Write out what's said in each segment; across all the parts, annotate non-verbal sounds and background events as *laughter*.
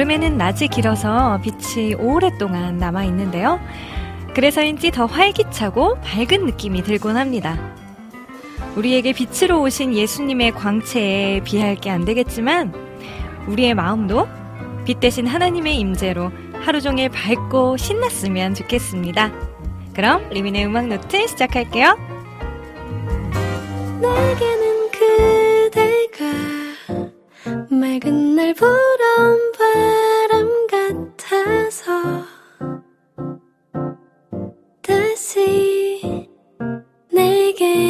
여름에는 낮이 길어서 빛이 오랫동안 남아 있는데요. 그래서인지 더 활기차고 밝은 느낌이 들곤 합니다. 우리에게 빛으로 오신 예수님의 광채에 비할 게 안 되겠지만 우리의 마음도 빛 대신 하나님의 임재로 하루 종일 밝고 신났으면 좋겠습니다. 그럼 리민의 음악 노트 시작할게요. 내게는 그대가 맑은 날 불어온 바람 같아서 다시 내게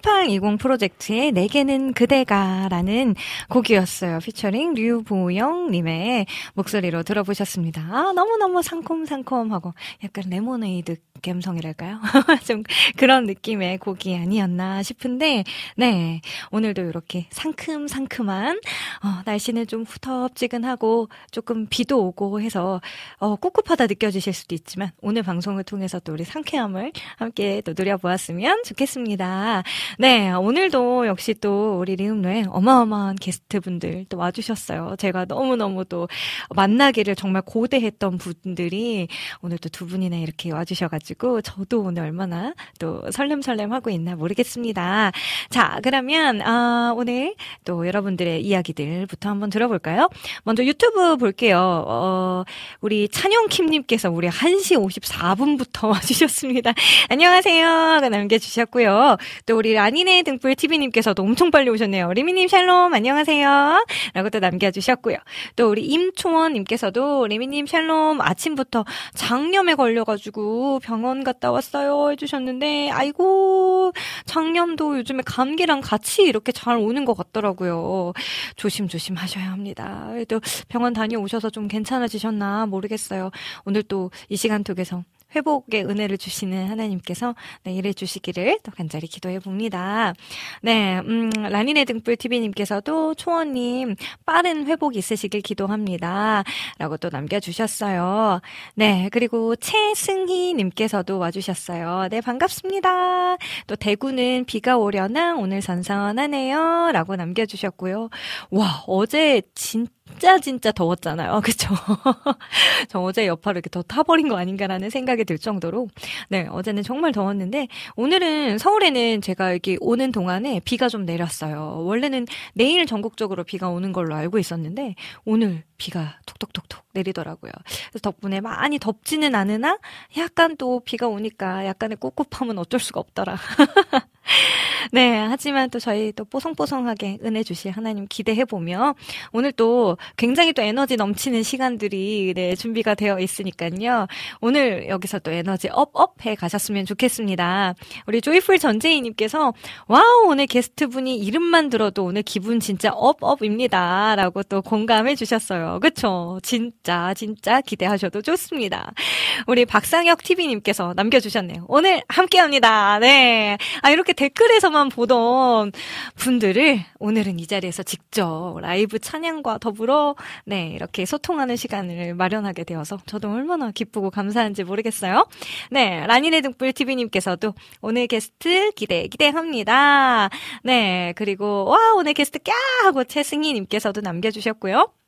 1820 프로젝트의 내게는 그대가 라는 곡이었어요. 피처링 류보영 님의 목소리로 들어보셨습니다. 아, 너무너무 상콤상콤하고 약간 레모네이드 감성이랄까요? *laughs* 좀 그런 느낌의 곡이 아니었나 싶은데, 네. 오늘도 이렇게 상큼상큼한, 어, 날씨는 좀 후텁지근하고 조금 비도 오고 해서, 어, 꿉꿉하다 느껴지실 수도 있지만, 오늘 방송을 통해서 또 우리 상쾌함을 함께 또 누려보았으면 좋겠습니다. 네. 오늘도 역시 또 우리 리음노에 어마어마한 게스트분들 또 와주셨어요. 제가 너무너무 또 만나기를 정말 고대했던 분들이 오늘 또 두 분이나 이렇게 와주셔가지고, 가지고 저도 오늘 얼마나 또 설렘설렘 하고 있나 모르겠습니다. 자, 그러면 아, 오늘 또 여러분들의 이야기들부터 한번 들어볼까요? 먼저 유튜브 볼게요. 어, 우리 찬영킴님께서 우리 1시 54분부터 *laughs* 와 주셨습니다. 안녕하세요. 남겨 주셨고요. 또 우리 라니네 등불 TV님께서도 엄청 빨리 오셨네요. 리미 님 샬롬 안녕하세요. 라고 또 남겨 주셨고요. 또 우리 임초원 님께서도 리미 님 샬롬 아침부터 장염에 걸려 가지고 병 병원 갔다 왔어요 해주셨는데 아이고 장염도 요즘에 감기랑 같이 이렇게 잘 오는 것 같더라고요. 조심조심 하셔야 합니다. 그래도 병원 다녀오셔서 좀 괜찮아지셨나 모르겠어요. 오늘 또 이 시간 속에서 회복의 은혜를 주시는 하나님께서 네, 일해 주시기를 또 간절히 기도해 봅니다. 네, 음, 라니네 등불 TV님께서도 초원님 빠른 회복 있으시길 기도합니다. 라고 또 남겨주셨어요. 네, 그리고 최승희님께서도 와주셨어요. 네, 반갑습니다. 또 대구는 비가 오려나 오늘 선선하네요. 라고 남겨주셨고요. 와, 어제 진짜 진짜 진짜 더웠잖아요. *laughs* 그쵸? 저 어제 여파를 이렇게 더 타버린 거 아닌가라는 생각이 들 정도로 네 어제는 정말 더웠는데 오늘은 서울에는 제가 여기 오는 동안에 비가 좀 내렸어요. 원래는 내일 전국적으로 비가 오는 걸로 알고 있었는데 오늘 비가 톡톡톡톡 내리더라고요. 그래서 덕분에 많이 덥지는 않으나 약간 또 비가 오니까 약간의 꿉꿉함은 어쩔 수가 없더라. *laughs* 네, 하지만 또 저희 또 뽀송뽀송하게 은혜 주실 하나님 기대해 보며 오늘 또 굉장히 또 에너지 넘치는 시간들이 네, 준비가 되어 있으니까요. 오늘 여기서 또 에너지 up up 해 가셨으면 좋겠습니다. 우리 Joyful 전재희 님께서 와우, 오늘 게스트 분이 이름만 들어도 오늘 기분 진짜 up up입니다. 라고 또 공감해 주셨어요. 그쵸? 진짜, 진짜 기대하셔도 좋습니다. 우리 박상혁 TV님께서 남겨주셨네요. 오늘 함께 합니다. 네. 아, 이렇게 댓글에서만 보던 분들을 오늘은 이 자리에서 직접 라이브 찬양과 더불어, 네, 이렇게 소통하는 시간을 마련하게 되어서 저도 얼마나 기쁘고 감사한지 모르겠어요. 네, 라니네 등불 TV님께서도 오늘 게스트 기대, 기대합니다. 네, 그리고, 와, 오늘 게스트 꺄! 하고 최승희님께서도 남겨주셨고요.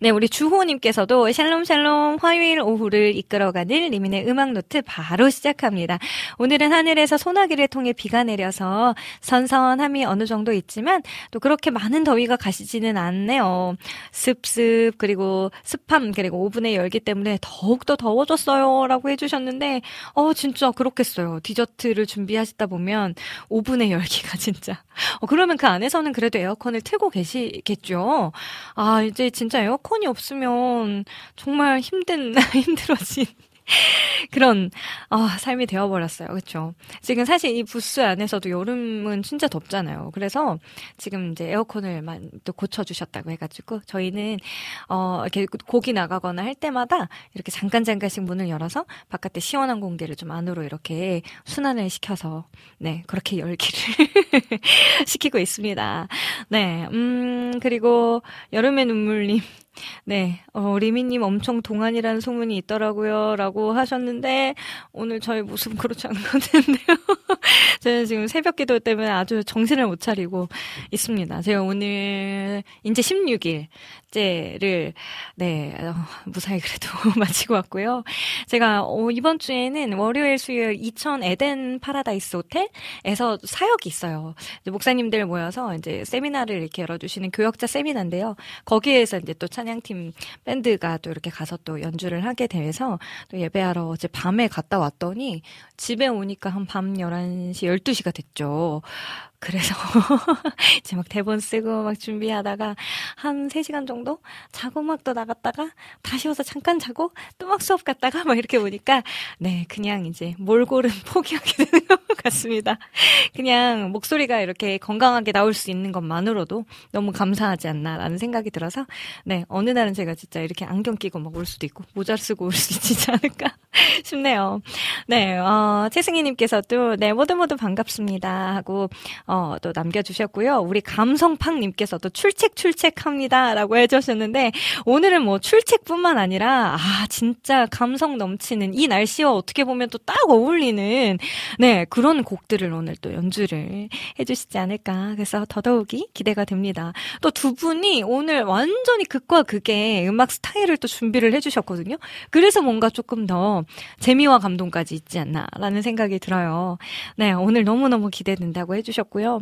네, 우리 주호님께서도 샬롬샬롬 화요일 오후를 이끌어가는 리민의 음악노트 바로 시작합니다. 오늘은 하늘에서 소나기를 통해 비가 내려서 선선함이 어느 정도 있지만 또 그렇게 많은 더위가 가시지는 않네요. 습습 그리고 습함 그리고 오븐의 열기 때문에 더욱더 더워졌어요 라고 해주셨는데 어 진짜 그렇겠어요. 디저트를 준비하시다 보면 오븐의 열기가 *laughs* 진짜 어, 그러면 그 안에서는 그래도 에어컨을 틀고 계시겠죠. 아 이제 진짜 에어컨이 없으면 정말 힘든, *laughs* 힘들어진 *laughs* 그런 어, 삶이 되어버렸어요. 그렇죠? 지금 사실 이 부스 안에서도 여름은 진짜 덥잖아요. 그래서 지금 이제 에어컨을만 또 고쳐주셨다고 해가지고 저희는 어, 이렇게 고기 나가거나 할 때마다 이렇게 잠깐 잠깐씩 문을 열어서 바깥에 시원한 공기를 좀 안으로 이렇게 순환을 시켜서 네 그렇게 열기를 *laughs* 시키고 있습니다. 네, 음 그리고 여름의 눈물님 네, 어, 리미님 엄청 동안이라는 소문이 있더라고요. 라고 하셨는데, 오늘 저희 모습은 그렇지 않은 것 같은데요. 저는 지금 새벽 기도 때문에 아주 정신을 못 차리고 있습니다. 제가 오늘, 이제 16일, 축제를 네 어, 무사히 그래도 *laughs* 마치고 왔고요. 제가 어, 이번 주에는 월요일 수요일 이천 에덴 파라다이스 호텔에서 사역이 있어요. 목사님들 모여서 이제 세미나를 이렇게 열어주시는 교역자 세미나인데요. 거기에서 이제 또 찬양팀 밴드가 또 이렇게 가서 또 연주를 하게 돼서 또 예배하러 어제 밤에 갔다 왔더니 집에 오니까 한 밤 11시, 12시가 됐죠. 그래서 *laughs* 이제 막 대본 쓰고 막 준비하다가 한 3시간 정도 자고 막 또 나갔다가 다시 와서 잠깐 자고 또 막 수업 갔다가 막 이렇게 보니까 네, 그냥 이제 몰골은 *laughs* 포기하게 되는 것 같습니다. 그냥 목소리가 이렇게 건강하게 나올 수 있는 것만으로도 너무 감사하지 않나라는 생각이 들어서 네, 어느 날은 제가 진짜 이렇게 안경 끼고 막 올 수도 있고 모자 쓰고 올 수도 있지 않을까 *laughs* 싶네요. 네, 어, 최승희님께서도 네, 모두 모두 반갑습니다 하고 어, 또 남겨주셨고요. 우리 감성팡님께서도 출첵 출첵합니다라고 해주셨는데 오늘은 뭐 출첵뿐만 아니라 아 진짜 감성 넘치는 이 날씨와 어떻게 보면 또 딱 어울리는 네 그런 곡들을 오늘 또 연주를 해주시지 않을까 그래서 더더욱이 기대가 됩니다. 또 두 분이 오늘 완전히 극과 극의 음악 스타일을 또 준비를 해주셨거든요. 그래서 뭔가 조금 더 재미와 감동까지 있지 않나라는 생각이 들어요. 네 오늘 너무 너무 기대된다고 해주셨 고요.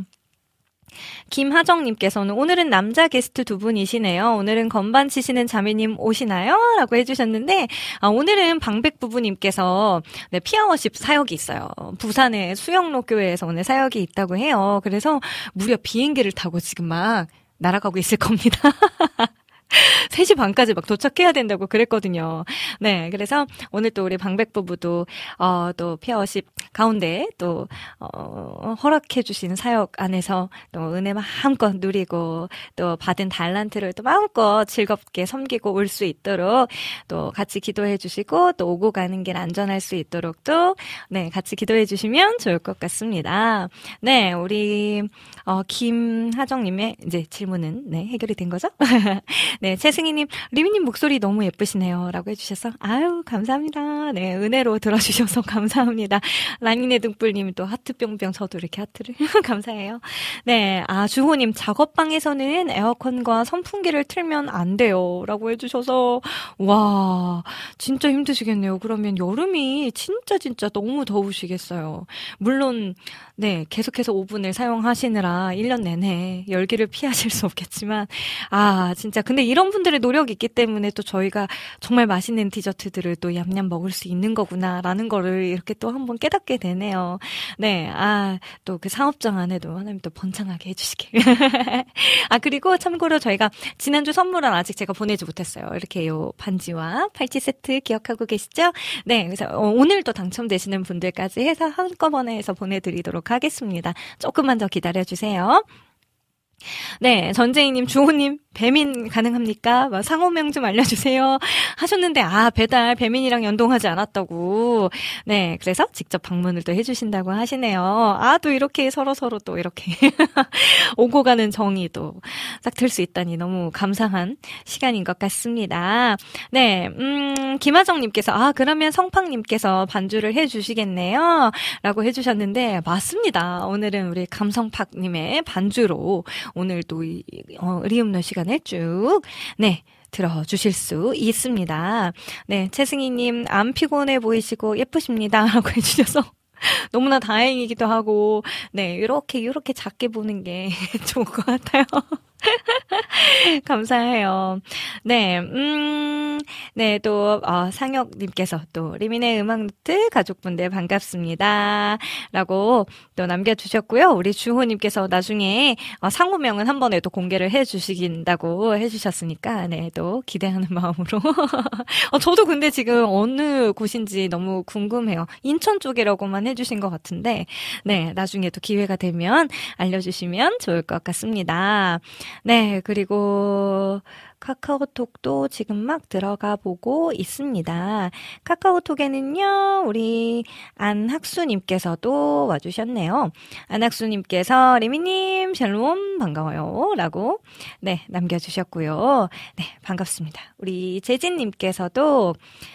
김하정님께서는 오늘은 남자 게스트 두 분이시네요. 오늘은 건반 치시는 자매님 오시나요? 라고 해주셨는데, 아, 오늘은 방백 부부님께서 네, 피아워십 사역이 있어요. 부산의 수영로 교회에서 오늘 사역이 있다고 해요. 그래서 무려 비행기를 타고 지금 막 날아가고 있을 겁니다. *laughs* *laughs* 3시 반까지 막 도착해야 된다고 그랬거든요. 네, 그래서 오늘 또 우리 방백 부부도 어, 또 페어십 가운데 또 어, 허락해 주신 사역 안에서 또 은혜 마음껏 누리고 또 받은 달란트를 또 마음껏 즐겁게 섬기고 올 수 있도록 또 같이 기도해 주시고 또 오고 가는 길 안전할 수 있도록 또 네, 같이 기도해 주시면 좋을 것 같습니다. 네, 우리 어, 김하정 님의 이제 질문은 네, 해결이 된 거죠? *laughs* 네, 최승희님, 리미님 목소리 너무 예쁘시네요. 라고 해주셔서, 아유, 감사합니다. 네, 은혜로 들어주셔서 *laughs* 감사합니다. 라니네 등불님 또 하트 뿅뿅 저도 이렇게 하트를 *laughs* 감사해요. 네, 아, 주호님, 작업방에서는 에어컨과 선풍기를 틀면 안 돼요. 라고 해주셔서, 와, 진짜 힘드시겠네요. 그러면 여름이 진짜 진짜 너무 더우시겠어요. 물론, 네, 계속해서 오븐을 사용하시느라 1년 내내 열기를 피하실 수 없겠지만, 아, 진짜. 근데 이런 분들의 노력이 있기 때문에 또 저희가 정말 맛있는 디저트들을 또 얌얌 먹을 수 있는 거구나라는 거를 이렇게 또 한번 깨닫게 되네요. 네, 아, 또그 사업장 안에도 하나님 또 번창하게 해주시길. *laughs* 아, 그리고 참고로 저희가 지난주 선물은 아직 제가 보내지 못했어요. 이렇게 요 반지와 팔찌 세트 기억하고 계시죠? 네, 그래서 어, 오늘 또 당첨되시는 분들까지 해서 한꺼번에 해서 보내드리도록 하겠습니다. 조금만 더 기다려주세요. 네, 전재희님, 주호님, 배민 가능합니까? 상호명 좀 알려주세요. 하셨는데, 아, 배달 배민이랑 연동하지 않았다고. 네, 그래서 직접 방문을 또 해주신다고 하시네요. 아, 또 이렇게 서로서로 또 이렇게 *laughs* 오고 가는 또딱들 수 있다니 너무 감사한 시간인 것 같습니다. 네, 음, 김하정님께서, 아, 그러면 성팡님께서 반주를 해주시겠네요. 라고 해주셨는데, 맞습니다. 오늘은 우리 감성팍님의 반주로 오늘 또 이, 어, 리음노 시간을 쭉, 네, 들어주실 수 있습니다. 네, 최승희님, 안 피곤해 보이시고 예쁘십니다. *laughs* 라고 해주셔서. *laughs* 너무나 다행이기도 하고, 네, 이렇게, 이렇게 작게 보는 게 *laughs* 좋을 것 같아요. *laughs* 감사해요. 네, 음, 네, 또, 어, 상혁님께서 또, 리민의 음악노트 가족분들 반갑습니다. 라고 또 남겨주셨고요. 우리 주호님께서 나중에 어, 상호명은 한 번에 또 공개를 해주시긴다고 해주셨으니까, 네, 또 기대하는 *laughs* 마음으로. 어, 저도 근데 지금 어느 곳인지 너무 궁금해요. 인천 쪽이라고만 해주신 것 같은데, 네, 나중에 또 기회가 되면 알려주시면 좋을 것 같습니다. 네, 그리고 카카오톡도 지금 막 들어가 보고 있습니다. 카카오톡에는요, 우리 안학수님께서도 와주셨네요. 안학수님께서, 리미님, 샬롬, 반가워요. 라고, 네, 남겨주셨고요. 네, 반갑습니다. 우리 재진님께서도,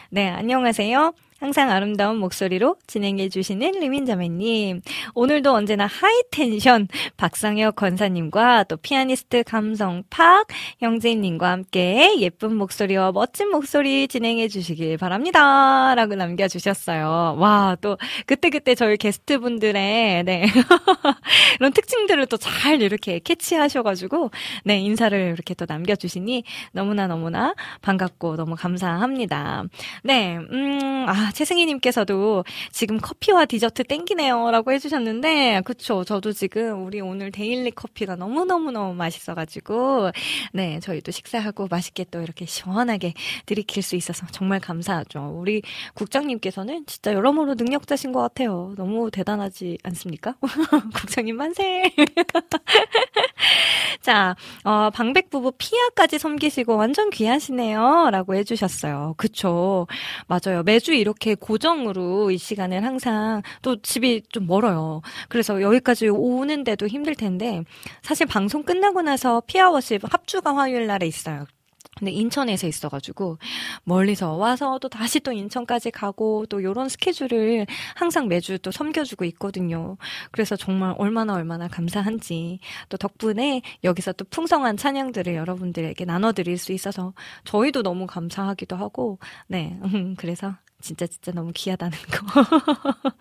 네, 안녕하세요. 항상 아름다운 목소리로 진행해 주시는 리민자매님. 오늘도 언제나 high tension 박상혁 권사님과 또 피아니스트 감성팍 형제님과 함께 예쁜 목소리와 멋진 목소리 진행해 주시길 바랍니다. 라고 남겨주셨어요. 와, 또 그때그때 저희 게스트분들의 네. *laughs* 이런 특징들을 또 잘 이렇게 캐치하셔가지고 네, 인사를 이렇게 또 남겨주시니 너무나 너무나 반갑고 너무 감사합니다. 네, 음, 아, 아, 최승희님께서도 지금 커피와 디저트 땡기네요. 라고 해주셨는데, 그쵸. 저도 지금 우리 오늘 데일리 커피가 너무너무너무 맛있어가지고, 네, 저희도 식사하고 맛있게 또 이렇게 시원하게 들이킬 수 있어서 정말 감사하죠. 우리 국장님께서는 진짜 여러모로 능력자신 것 같아요. 너무 대단하지 않습니까? *laughs* 국장님 만세! *laughs* 자, 어, 방백 부부 피아까지 섬기시고 완전 귀하시네요. 라고 해주셨어요. 그쵸. 맞아요. 매주 이렇게 고정으로 이 시간을 항상 또 집이 좀 멀어요. 그래서 여기까지 오는데도 힘들 텐데 사실 방송 끝나고 나서 피아워십 합주가 화요일 날에 있어요. 근데 인천에서 있어가지고 멀리서 와서 또 다시 또 인천까지 가고 또 요런 스케줄을 항상 매주 또 섬겨주고 있거든요. 그래서 정말 얼마나 얼마나 감사한지 또 덕분에 여기서 또 풍성한 찬양들을 여러분들에게 나눠드릴 수 있어서 저희도 너무 감사하기도 하고 네 *laughs* 그래서 진짜 진짜 너무 귀하다는 거. *laughs*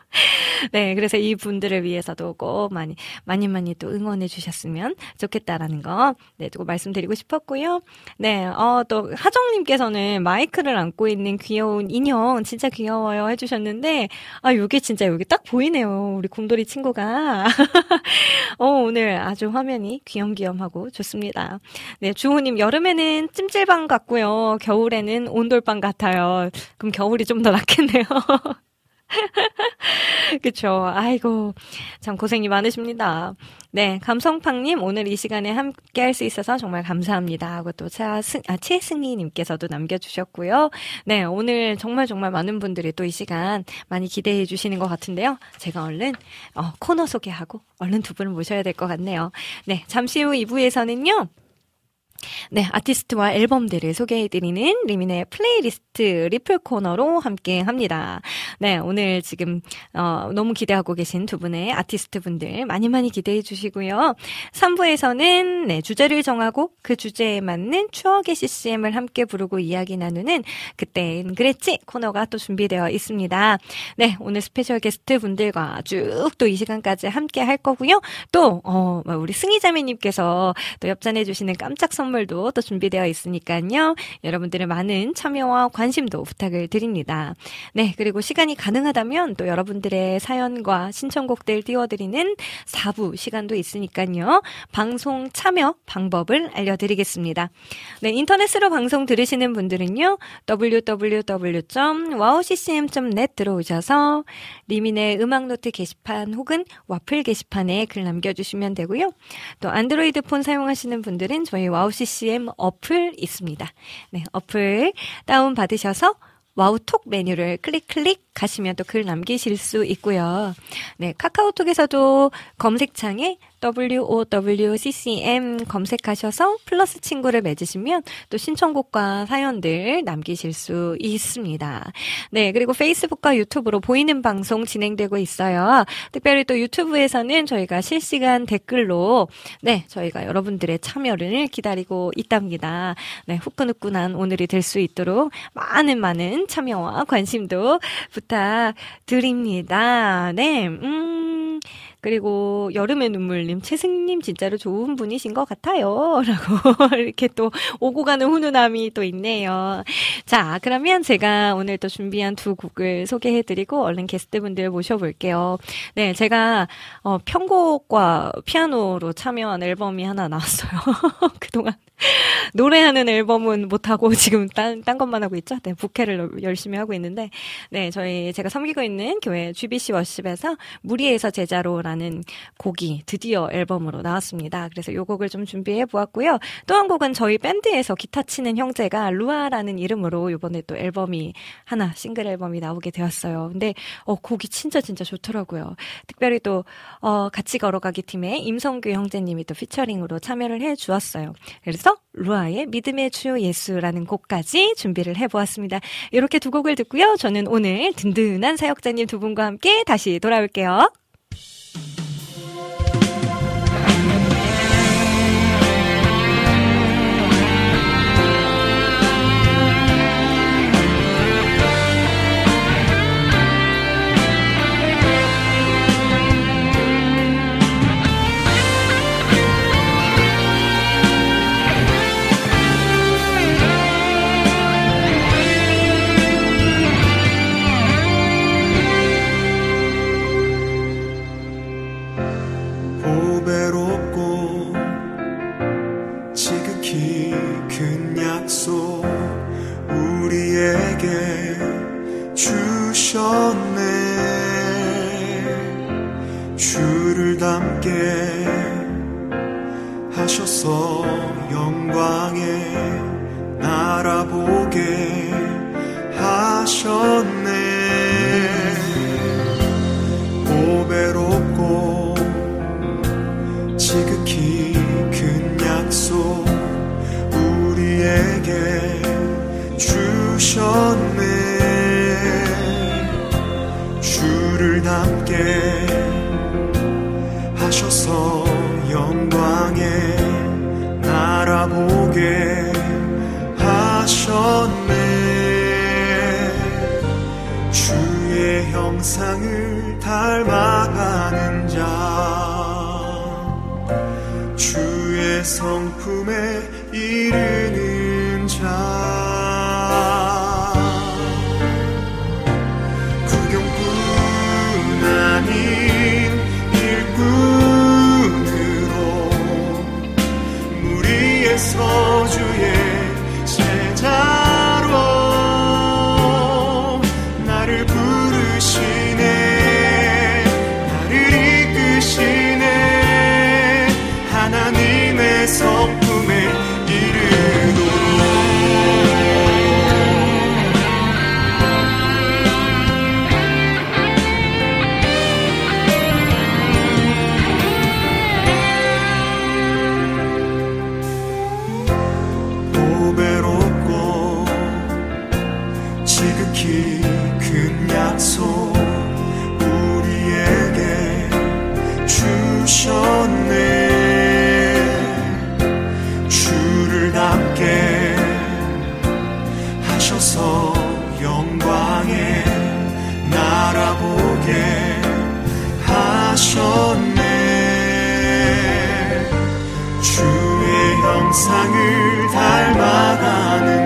네, 그래서 이 분들을 위해서도 꼭 많이 많이 많이 또 응원해 주셨으면 좋겠다라는 거, 네, 또 말씀드리고 싶었고요. 네, 어, 또 하정님께서는 마이크를 안고 있는 귀여운 인형 진짜 귀여워요 해주셨는데, 아, 요게 진짜 여기 딱 보이네요. 우리 곰돌이 친구가. *laughs* 어, 오늘 아주 화면이 귀염귀염하고 좋습니다. 네, 주호님 여름에는 찜질방 같고요. 겨울에는 온돌방 같아요. 그럼 겨울이 좀더 낫겠네요. *laughs* 그쵸. 아이고, 참 고생이 많으십니다. 네, 감성팡님, 오늘 이 시간에 함께 할 수 있어서 정말 감사합니다. 하고 또 차승, 아, 최승희님께서도 남겨주셨고요. 네, 오늘 정말 정말 많은 분들이 또 이 시간 많이 기대해 주시는 것 같은데요. 제가 얼른, 어, 코너 소개하고 얼른 두 분을 모셔야 될 것 같네요. 네, 잠시 후 2부에서는요. 네, 아티스트와 앨범들을 소개해드리는 리민의 플레이리스트 리플 코너로 함께 합니다. 네, 오늘 지금, 어, 너무 기대하고 계신 두 분의 아티스트 분들 많이 많이 기대해 주시고요. 3부에서는, 네, 주제를 정하고 그 주제에 맞는 추억의 CCM을 함께 부르고 이야기 나누는 그땐 그랬지 코너가 또 준비되어 있습니다. 네, 오늘 스페셜 게스트 분들과 쭉 또 이 시간까지 함께 할 거고요. 또, 어, 우리 승희 자매님께서 또 협찬해 주시는 깜짝 선물 선물도 또 준비되어 있으니까요. 여러분들의 많은 참여와 관심도 부탁을 드립니다. 네, 그리고 시간이 가능하다면 또 여러분들의 사연과 신청곡들 띄워드리는 4부 시간도 있으니까요. 방송 참여 방법을 알려드리겠습니다. 네, 인터넷으로 방송 들으시는 분들은요. www.wowccm.net 들어오셔서 리민의 음악노트 게시판 혹은 와플 게시판에 글 남겨주시면 되고요. 또 안드로이드 폰 사용하시는 분들은 저희 와우 CCM 어플 있습니다. 네, 어플 다운 받으셔서 와우톡 메뉴를 클릭 클릭 하시면 또 글 남기실 수 있고요. 네, 카카오톡에서도 검색창에 WOWCCM 검색하셔서 플러스 친구를 맺으시면 또 신청곡과 사연들 남기실 수 있습니다. 네, 그리고 페이스북과 유튜브로 보이는 방송 진행되고 있어요. 특별히 또 유튜브에서는 저희가 실시간 댓글로 네, 저희가 여러분들의 참여를 기다리고 있답니다. 네, 후끈후끈한 오늘이 될 수 있도록 많은 많은 참여와 관심도 부탁드립니다. 네, 음, 그리고 여름의 눈물님, 최승님 진짜로 좋은 분이신 것 같아요. *laughs* 라고 이렇게 또 오고 가는 훈훈함이 또 있네요. 자, 그러면 제가 오늘 또 준비한 두 곡을 소개해드리고 얼른 게스트분들 모셔볼게요. 네, 제가 어, 편곡과 피아노로 참여한 앨범이 하나 나왔어요. *laughs* 그동안 노래하는 앨범은 못하고 지금 딴, 딴 것만 하고 있죠. 네, 부캐를 열심히 하고 있는데, 네, 저희 제가 섬기고 있는 교회 GBC 워십에서 무리에서 제자로라는 곡이 드디어 앨범으로 나왔습니다. 그래서 요 곡을 좀 준비해 보았고요. 또 한 곡은 저희 밴드에서 기타 치는 형제가 루아라는 이름으로 요번에 또 앨범이 하나 싱글 앨범이 나오게 되었어요. 근데 어 곡이 진짜 진짜 좋더라고요. 특별히 또 어, 같이 걸어가기 팀의 임성규 형제님이 또 피처링으로 참여를 해 주었어요. 그래서 루아의 믿음의 주 예수라는 곡까지 준비를 해 보았습니다. 이렇게 두 곡을 듣고요. 저는 오늘 든든한 사역자님 두 분과 함께 다시 돌아올게요. Thank you 하셨네. 주를 닮게 하셔서 영광에 날아보게 하셨네. 고배롭고 지극히 큰 약속 우리에게 주셨네. 함께 하셔서 영광에 날아보게 하셨네. 주의 형상을 닮아가는 자 주의 성품에 이르는 하셨네. 주의 형상을 닮아가는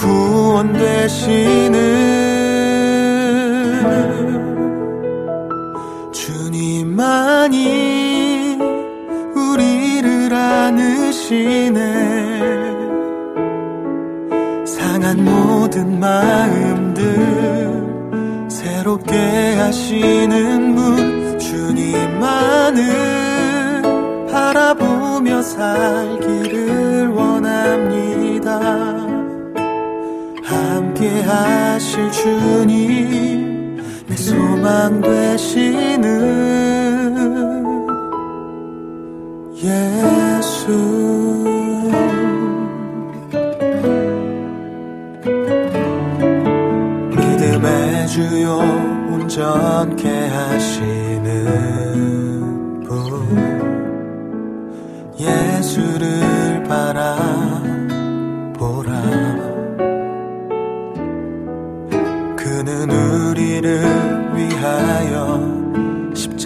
구원 되시는 주님만이 우리를 안으시네. 상한 모든 마음들 새롭게 하시는 분 주님만을 바라보며 살기를 원합니다 하실 주님 내 소망 되시는 예수. 주요 온전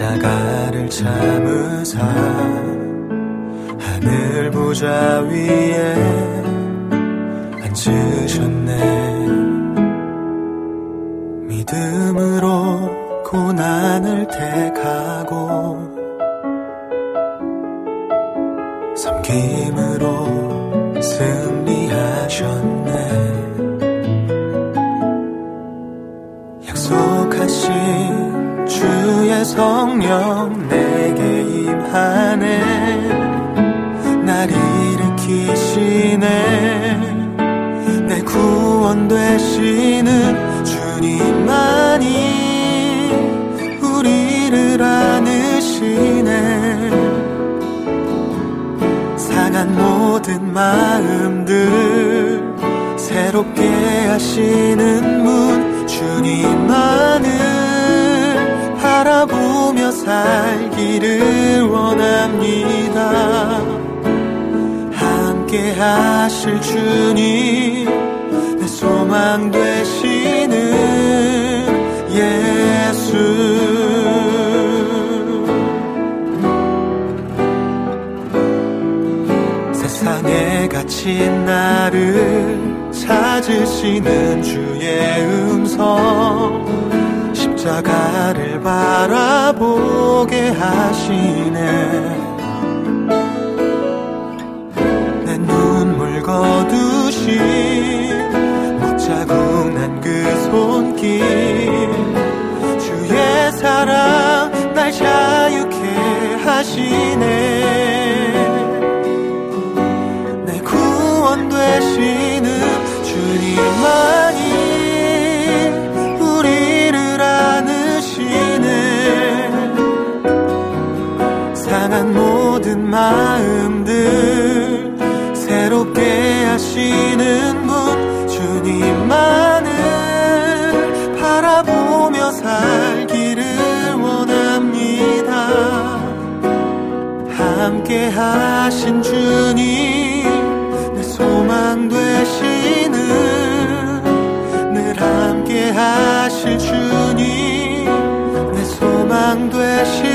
십자가를 참으사 하늘 보좌 위에 앉으셨네. 믿음으로 고난을 택하고 성령 내게 임하네. 날 일으키시네. 내 구원 되시는 주님만이 우리를 안으시네. 상한 모든 마음들 새롭게 하시는 문 주님만을 바라보며 살기를 원합니다. 함께 하실 주님, 내 소망 되시는 예수. 세상에 갇힌 나를 찾으시는 주의 음성 십자가를 바라보게 하시네. 내 눈물 거두신 못자국 난 그 손길. 주의 사랑 날 자유케 하시네. 내 구원 되시는 주님만 마음들 새롭게 하시는 분 주님만을 바라보며 살기를 원합니다. 함께 하신 주님 내 소망 되시는 함께 하실 주님 내 소망 되시는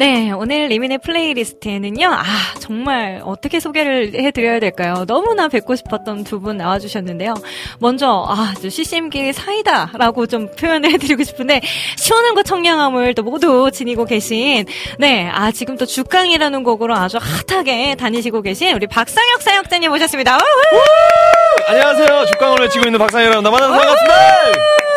네, 오늘 리민의 플레이리스트에는요, 아, 정말 어떻게 소개를 해드려야 될까요? 너무나 뵙고 싶었던 두 분 나와주셨는데요. 먼저, 아, CCM계의 사이다라고 좀 표현을 *laughs* 해드리고 싶은데, 시원한 거 청량함을 또 모두 지니고 계신, 네, 아, 지금 또 주강이라는 곡으로 아주 핫하게 다니시고 계신 우리 박상혁 사역자님 모셨습니다. 안녕하세요. 죽강을 외치고 있는 박상현입니다. 만나서 반갑습니다.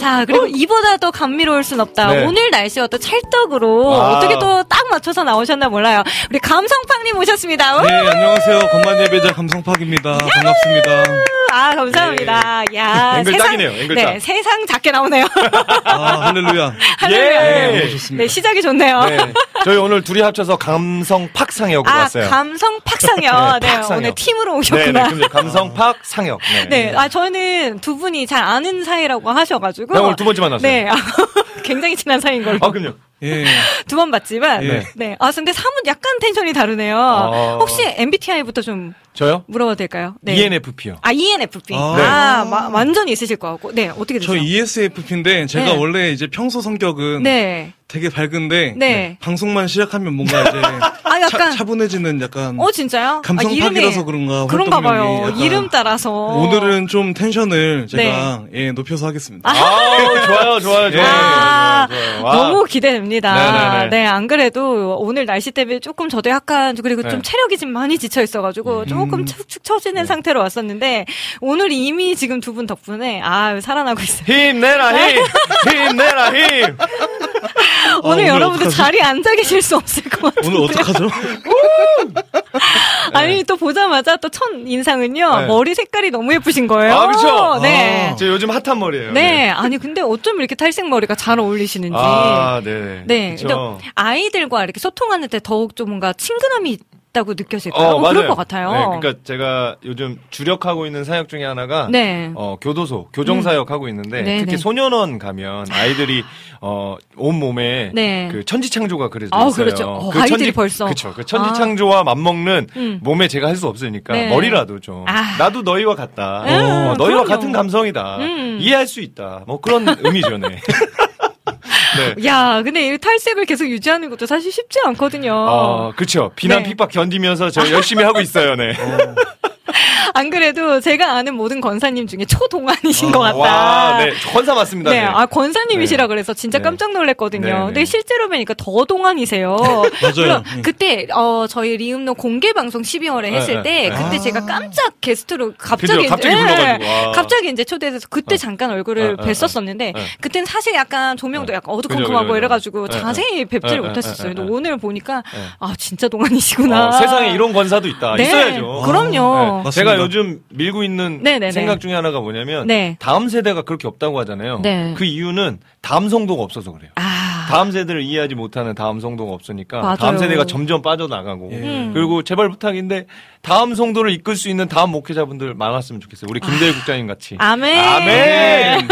자, 그리고 이보다 더 감미로울 순 없다. 네. 오늘 날씨와 또 찰떡으로 아. 어떻게 또 딱 맞춰서 나오셨나 몰라요. 우리 감성팡님 모셨습니다. 네, 안녕하세요. 건반 예배자 감성팍입니다. 반갑습니다. 아, 감사합니다. 야, 앵글 세상, 딱이네요, 앵글 딱. 네, 세상 작게 나오네요. *laughs* 아, 할렐루야. *laughs* 할렐루야. 예. 네, 좋습니다. 네, 시작이 좋네요. 네. 저희 오늘 둘이 합쳐서 감성 팍 상혁으로 아, 왔어요. 감성 팍상요. *laughs* 네, 네, 팍상혁. 오늘 팀으로 네, 오셨구나. 네, 감성 팍 상혁. 네. 네, 아 저는 두 분이 잘 아는 사이라고 하셔가지고. 나 오늘 두 번째 만났어요. 네, 아, 굉장히 친한 사이인 걸로. 아, 그럼요. 예. *laughs* 두 번 봤지만, 네. 네. 아 근데 사뭇 약간 텐션이 다르네요. 아. 혹시 MBTI부터 좀 저요? 물어봐도 될까요? 네. ENFP요. 아 ENFP. 아. 아, 마- 완전히 있으실 것 같고. 네, 어떻게 저 되세요? ESFP인데 제가 네. 원래 이제 평소 성격은 네. 되게 밝은데 네. 방송만 시작하면 뭔가 이제 *laughs* 아 약간. 차, 분해지는 약간 어 진짜요? 감성팍이라서 아, 이름이- 그런가 그런가 봐요. 이름 따라서. 오늘은 좀 텐션을 제가 네. 예, 높여서 하겠습니다. 아, 좋아요, 좋아요, 좋아요. 아, 좋아요, 좋아요. 와. 너무 기대됩니다. 네네네. 네, 안 그래도 오늘 날씨 때문에 조금 저도 약간 그리고 좀 네. 음. 체력이 좀 많이 지쳐 있어가지고 조금 축축 처지는 상태로 왔었는데 오늘 이미 지금 두 분 덕분에 아 살아나고 있어요. 힘내라, 힘! 힘내라, 힘! *laughs* *laughs* 오늘 오늘 여러분들? 자리에 앉아 계실 수 없을 것 같아요. 오늘 어떡하죠? *laughs* 아니 또 보자마자 또 첫 인상은요 네. 머리 색깔이 너무 예쁘신 거예요. 아, 그쵸? 네. 저 요즘 핫한 머리예요. 네. 아니 근데 어쩜 이렇게 탈색 머리가 잘 어울리시는지. 아, 네. 네. 그쵸. 근데 아이들과 이렇게 소통하는 때 더욱 좀 뭔가 친근함이 있다고 느껴질까요? 어, 어, 맞아요. 그럴 것 같아요. 네, 그러니까 제가 요즘 주력하고 있는 사역 중에 하나가 네. 어, 교도소, 교정 사역 하고 있는데 네, 특히 네. 소년원 가면 아이들이 어, 온 몸에 네. 그 천지창조가 그려져 아우, 있어요. 그렇죠. 어, 아이들이 벌써. 그렇죠. 그 천지창조와 맞먹는 음. 몸에 제가 할 수 없으니까 네. 머리라도 좀 아. 나도 너희와 같다. 음, 어, 너희와 그럼요. 같은 감성이다. 음. 이해할 수 있다. 뭐 그런 의미죠, 네. *laughs* 네. 야, 근데 이 탈색을 계속 유지하는 것도 사실 쉽지 않거든요. 어, 그렇죠. 비난 네. 핍박 견디면서 저 열심히 하고 있어요, 네. *laughs* 안 그래도 제가 아는 모든 권사님 중에 초동안이신 어, 것 같다. 와, 네. 권사 맞습니다. 네, 네. 아 권사님이시라 그래서 진짜 네. 깜짝 놀랐거든요. 네, 네. 근데 실제로 뵈니까 더 동안이세요. *laughs* 맞아요. 네. 그때 어 저희 리음노 공개 방송 12월에 했을 네, 때 네. 그때 제가 깜짝 게스트로 갑자기 그죠, 갑자기 네. 갑자기 이제 초대해서 그때 어. 잠깐 얼굴을 어, 어, 뵀었었는데 네. 그때는 사실 약간 조명도 네. 약간 어두컴컴하고 이래가지고. 자세히 뵙지를 네, 못했었어요. 네, 근데 네, 오늘 보니까 네. 아 진짜 동안이시구나. 어, 세상에 이런 권사도 있다. 네, 있어야죠. 그럼요. 네. 제가 맞습니다. 요즘 밀고 있는 네네네. 생각 중에 하나가 뭐냐면 네. 다음 세대가 그렇게 없다고 하잖아요. 네. 그 이유는 다음 성도가 없어서 그래요. 아, 다음 세대를 이해하지 못하는 다음 성도가 없으니까 맞아요. 다음 세대가 점점 빠져나가고 예. 음. 그리고 제발 부탁인데 다음 성도를 이끌 수 있는 다음 목회자분들 많았으면 좋겠어요. 우리 김대일 국장님 같이. 아멘. 아멘.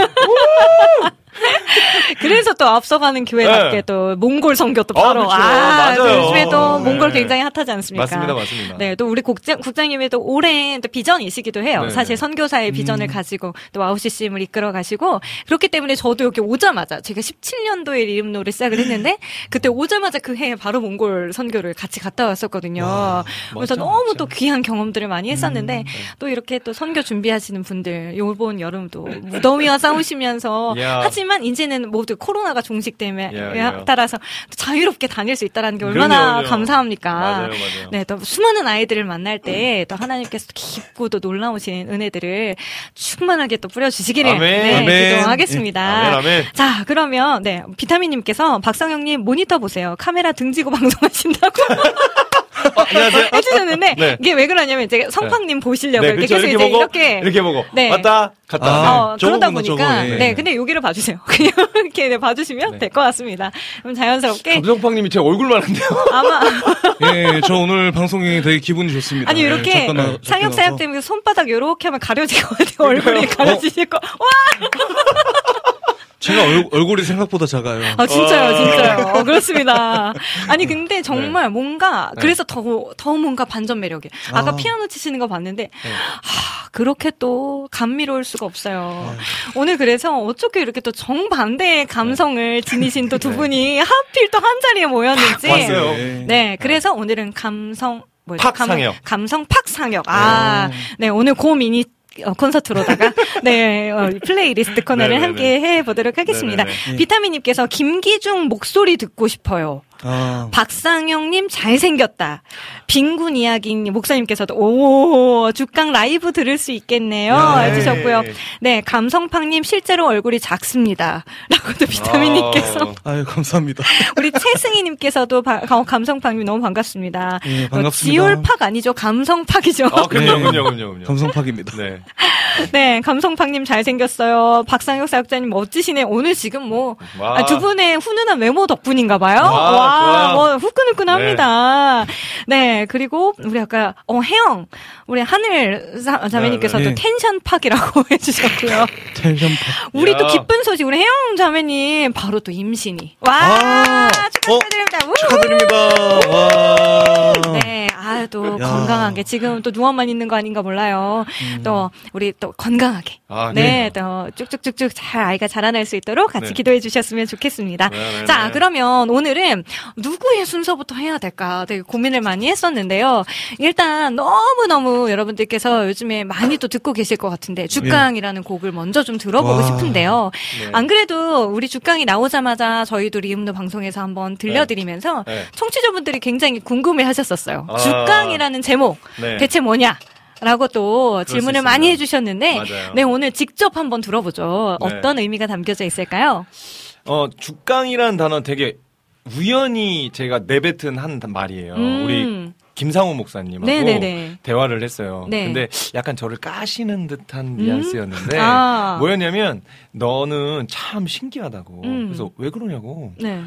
*laughs* 그래서 또 앞서가는 교회답게 네. 또 몽골 선교 또 아, 바로 그쵸. 아, 맞아요. 또 요즘에 또 몽골 네. 굉장히 핫하지 않습니까? 맞습니다, 맞습니다. 네, 또 우리 국장, 국장님의 또 오랜 또 비전이시기도 해요. 네, 사실 네. 선교사의 비전을 가지고 또 와우CCM을 이끌어 가시고 그렇기 때문에 저도 여기 오자마자 제가 17년도에 이름노를 시작을 했는데 *laughs* 그때 오자마자 그 해에 바로 몽골 선교를 같이 갔다 왔었거든요. 그래서 멋져, 너무 멋져. 또 귀한 경험들을 많이 했었는데 또 이렇게 또 선교 준비하시는 분들 요번 여름도 무더위와 싸우시면서 야. 하지만 이제는 모두 코로나가 종식됨에 야, 야. 따라서 자유롭게 다닐 수 있다는 게 얼마나 그럼요. 감사합니까? 맞아요, 맞아요. 네, 또 수많은 아이들을 만날 때 또 하나님께서 깊고 또 놀라우신 은혜들을 충만하게 또 뿌려주시기를 아멘. 네, 아멘. 기도하겠습니다. 아멘, 아멘. 자, 그러면 네 비타민님께서 박상영님 모니터 보세요. 카메라 등지고 *laughs* 방송하신다고 안녕하세요. 해주셨는데 네. 이게 왜 그러냐면 이제 성팡님 보시려고 네, 이렇게 그렇죠. 계속 이렇게 이제 보고 이렇게 이렇게 보고 네. 왔다 갔다. 아, 어, 그러다 저거구나, 보니까 저거. 예. 네, 근데 여기를 봐주세요. *laughs* 그냥 이렇게 네, 봐주시면 네. 될것 같습니다. 그럼 자연스럽게 감성팡님이 제 얼굴만 한데요. 아마 *laughs* *laughs* 예, 저 오늘 방송이 되게 기분이 좋습니다. 아니 예, 이렇게 나서. 때문에 손바닥 요렇게 하면 가려질 것 같아요. 얼굴이 가려지실 거. 와, 제가 얼, 얼굴이 생각보다 작아요. 아 진짜요, 어. 진짜요. 어, 그렇습니다. 아니 근데 정말 네. 뭔가 그래서 더더 뭔가 반전 매력이에요. 아까 아. 피아노 치시는 거 봤는데 네. 하, 그렇게 또 감미로울 수가 없어요. 오늘 그래서 어떻게 이렇게 또 정반대의 감성을 지니신 또 두 분이 하필 또 한 자리에 모였는지. 네, 그래서 오늘은 감성 뭐죠? 팍 감- 상혁. 감성 팍 상혁. 아, 네 오늘 고 미니 어, 콘서트로다가 *laughs* 네 어, 플레이리스트 코너를. 함께 해보도록 하겠습니다. 네네네. 비타민님께서 김기중 목소리 듣고 싶어요. 아, 박상혁님 잘생겼다. 빈군 이야기 목사님께서도 오 죽강 라이브 들을 수 있겠네요 네. 해주셨고요. 네 감성팡님 실제로 얼굴이 작습니다. *laughs* 라고도 비타민님께서 아, 아유, 감사합니다. *laughs* 우리 최승희님께서도 감성팡님 너무 반갑습니다. 예, 어, 반갑습니다. 지올팍 아니죠 감성팍이죠. 아, 그럼요, 네. 그럼요, 그럼요, 그럼요. 감성팍입니다. 네. 네 감성팡님 잘생겼어요. 박상혁 사역자님 멋지시네. 오늘 지금 뭐 와. 아, 두 분의 훈훈한 외모 덕분인가 봐요. 와, 좋아요. 뭐 후끈후끈합니다. 네. 그리고 우리 아까 어 혜영 우리 하늘 사- 자매님께서도 네, 네. 텐션 팍이라고 *laughs* 해주셨고요. 텐션팍. 우리 또 야. 기쁜 소식 우리 혜영 자매님 바로 또 임신이. 와 아, 축하드립니다. 우! 축하드립니다. 와. 네, 아, 또 야. 건강하게 지금 또 누워만 있는 거 아닌가 몰라요. 또 우리 또 건강하게. 아, 네, 또 쭉쭉쭉쭉 잘 아이가 자라날 수 있도록 같이 네. 기도해 주셨으면 좋겠습니다. 네, 네, 자, 네. 그러면 오늘은 누구의 순서부터 해야 될까 되게 고민을 많이 했었는데요. 일단 너무 너무 여러분들께서 요즘에 많이 또 듣고 계실 것 같은데 주강이라는 곡을 먼저 좀 들어보고 와. 싶은데요. 네. 안 그래도 우리 주강이 나오자마자 저희도 리음노 방송에서 한번 들려드리면서 네. 청취자분들이 굉장히 궁금해 하셨었어요. 아. 주강이라는 제목 네. 대체 뭐냐? 라고 또수 질문을. 많이 해주셨는데, 맞아요. 네, 오늘 직접 한번 들어보죠. 네. 어떤 의미가 담겨져 있을까요? 어, 죽강이라는 단어 되게 우연히 제가 내뱉은 한 말이에요. 음. 우리 김상호 목사님하고 네네네. 대화를 했어요. 네. 근데 약간 저를 까시는 듯한 뉘앙스였는데 아. 뭐였냐면 너는 참 신기하다고. 음. 그래서 왜 그러냐고. 네.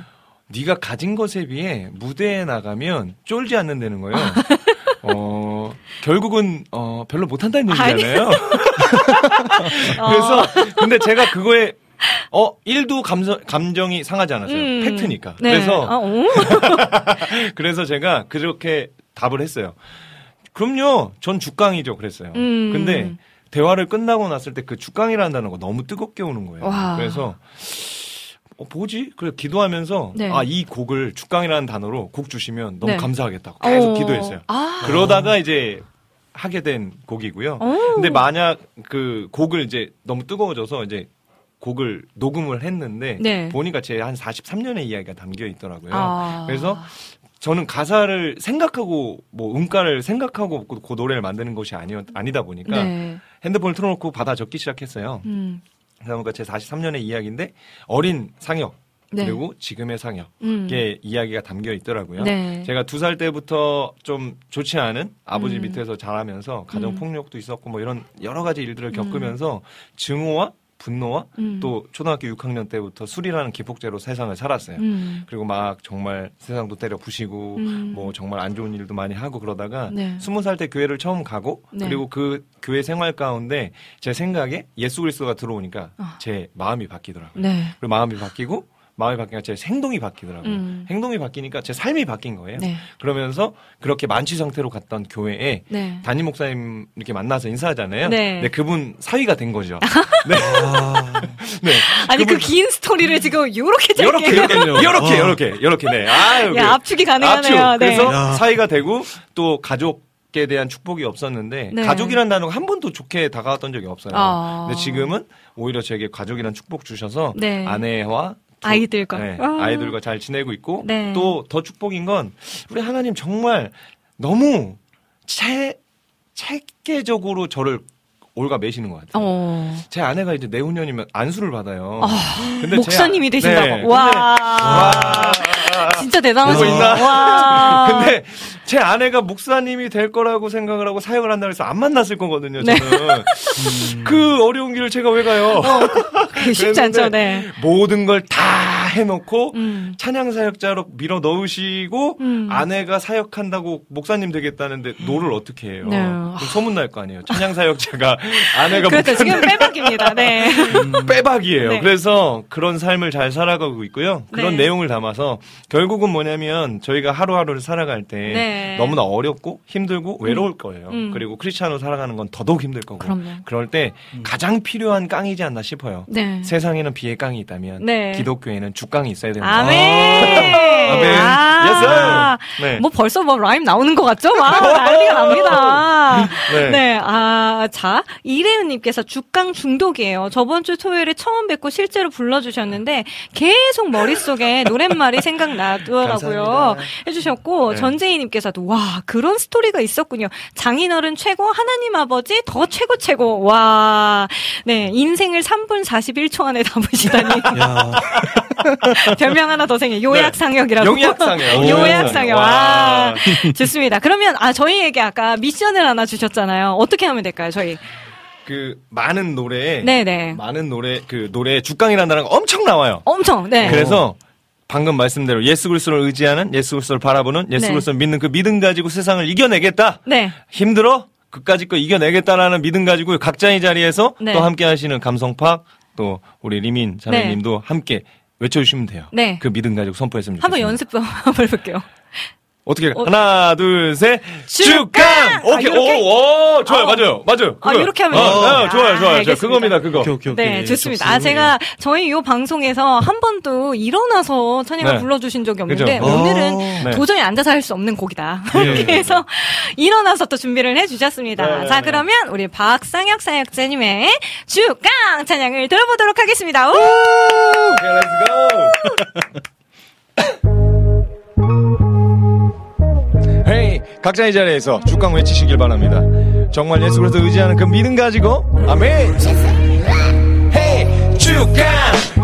네가 가진 것에 비해 무대에 나가면 쫄지 않는다는 거예요. *laughs* 어, 결국은 어, 별로 못한다는 얘기잖아요. *laughs* 그래서 근데 제가 그거에 어, 1도 감정, 감정이 상하지 않았어요. 음. 팩트니까. 네. 그래서 아, 오. *laughs* 그래서 제가 그렇게 답을 했어요. 그럼요. 전 죽강이죠. 그랬어요. 음. 근데 대화를 끝나고 났을 때 그 죽강이라는 단어가 너무 뜨겁게 오는 거예요. 와. 그래서 어, 뭐지? 그래 기도하면서 네. 아이 곡을 죽강이라는 단어로 곡 주시면 너무 네. 감사하겠다고 계속 어. 기도했어요. 아. 그러다가 이제 하게 된 곡이고요. 오. 근데 만약 그 곡을 이제 너무 뜨거워져서 이제 곡을 녹음을 했는데 네. 보니까 제 한 43년의 이야기가 담겨 있더라고요. 아. 그래서 저는 가사를 생각하고 뭐 음가를 생각하고 그, 그 노래를 만드는 것이 아니 아니다 보니까 네. 핸드폰을 틀어놓고 받아 적기 시작했어요. 음. 그러니까 제 43년의 이야기인데 어린 상혁 네. 그리고 지금의 상혁의 음. 이야기가 담겨 있더라고요. 네. 제가 두 살 때부터 좀 좋지 않은 아버지 음. 밑에서 자라면서 가정 폭력도 있었고 뭐 이런 여러 가지 일들을 겪으면서 증오와 분노와 음. 또 초등학교 6학년 때부터 술이라는 기폭제로 세상을 살았어요. 음. 그리고 막 정말 세상도 때려 부시고 음. 뭐 정말 안 좋은 일도 많이 하고 그러다가 네. 스무 살때 교회를 처음 가고 네. 그리고 그 교회 생활 가운데 제 생각에 예수 그리스도가 들어오니까 아. 제 마음이 바뀌더라고요. 네. 그리고 마음이 바뀌고 마음이 바뀌니까 제 행동이 바뀌더라고요. 음. 행동이 바뀌니까 제 삶이 바뀐 거예요. 네. 그러면서 그렇게 만취 상태로 갔던 교회에 네. 담임 목사님 이렇게 만나서 인사하잖아요. 네. 그분 사위가 된 거죠. *laughs* 네. 네. 아니 그 긴 스토리를 지금 요렇게 짧게 요렇게 요렇게 짧게요. 요렇게 와. 요렇게 요렇게 네. 아. 야, 압축이 가능하네요. 압축. 네. 그래서 야. 사이가 되고 또 가족 에 대한 축복이 없었는데 네. 가족이라는 단어가 한 번도 좋게 다가왔던 적이 없어요. 아. 근데 지금은 오히려 제게 가족이란 축복 주셔서 네. 아내와 두- 아이들과. 네, 아. 아이들과 잘 지내고 있고 네. 또더 축복인 건 우리 하나님 정말 너무 체 체계적으로 저를 옭아매시는 것 같아요. 어. 제 아내가 이제 내후년이면 안수를 받아요. 아, 근데 목사님이 제, 되신다고. 네, 와. 와. 진짜 있나? 와. *laughs* 근데 제 아내가 목사님이 될 거라고 생각을 하고 사역을 한다 그래서 안 만났을 거거든요. 네. 저는 *laughs* 그 어려운 길을 제가 왜 가요? 그게 쉽지 않죠. 네. 모든 걸 다 해놓고 음. 찬양 사역자로 밀어 넣으시고 음. 아내가 사역한다고 목사님 되겠다는데 no를 어떻게 해요? 네. 소문 날 거 아니에요. 찬양 사역자가 *laughs* 아내가 그렇죠. 목사님 지금 빼박입니다. 네. 빼박이에요. 네. 그래서 그런 삶을 잘 살아가고 있고요. 그런 네. 내용을 담아서 결국은 뭐냐면 저희가 하루하루를 살아갈 때 네. 너무나 어렵고 힘들고 외로울 거예요. 음. 그리고 크리스찬으로 살아가는 건 더더욱 힘들 거고. 그럼요. 럴때 가장 필요한 깡이지 않나 싶어요. 네. 세상에는 비의 깡이 있다면 네. 기독교에는 죽깡이 있어야 된다. 아멘. 아멘. 아, sir. 네. 뭐 벌써 뭐 라임 나오는 것 같죠? 막 난리가 납니다. *laughs* 네. 네. 아, 자, 이래은님께서 죽강 중독이에요. 저번 주 토요일에 처음 뵙고 실제로 불러주셨는데 계속 머릿속에 노랫말이 생각나더라고요. 해주셨고, 네. 전재희님께서도 와, 그런 스토리가 있었군요. 장인어른 최고, 하나님 아버지 더 최고 최고. 와, 네. 인생을 3분 41초 안에 *laughs* 담으시다니. 야, *laughs* 별명 하나 더 생겨. 요약상역이라고. 용약상역. *laughs* 요약상역. 와. 아, 좋습니다. 그러면, 아, 저희에게 아까 미션을 하나 주셨잖아요. 어떻게 하면 될까요, 저희? 그 많은 노래에 네네. 많은 노래 그 노래에 죽깡이라는 단어가 엄청 나와요. 엄청, 네. 그래서 방금 말씀대로 예수 그리스도를 의지하는 예수 그리스도를 바라보는 예수 네. 그리스도를 믿는 그 믿음 가지고 세상을 이겨내겠다. 네. 힘들어? 그까짓 거 이겨내겠다라는 믿음 가지고 각자의 자리에서 네. 또 함께 하시는 감성팍 또 우리 리민 자매님도 함께 외쳐주시면 돼요. 네. 그 믿음 가지고 선포했으면 한번 좋겠습니다. 연습 한번 해볼게요. 어떻게 어. 하나 둘셋 죽강! 죽강 오케이 아, 이렇게? 오, 오 좋아요 아, 맞아요 맞아요 아, 그거. 이렇게 하면 어, 되겠다. 어, 좋아요 아, 좋아요 알겠습니다. 저 그겁니다 그거 오케이, 오케이, 오케이. 네, 좋습니다. 아, 좋습니다. 제가 저희 요 방송에서 한 번도 일어나서 찬양을 네. 불러주신 적이 없는데 그죠? 오늘은 네. 도저히 앉아서 할 수 없는 곡이다. 네. *laughs* 그래서 일어나서 또 준비를 해주셨습니다. 네, 네, 자, 네. 그러면 우리 박상혁 사역자님의 주강 찬양을 들어보도록 하겠습니다. 우! 오케이 렛츠고 *laughs* 헤이 각자 의 자리에서 죽강 외치시길 바랍니다. 정말 예수 그리스도 의지하는 그 믿음 가지고 아멘. 헤이 죽강.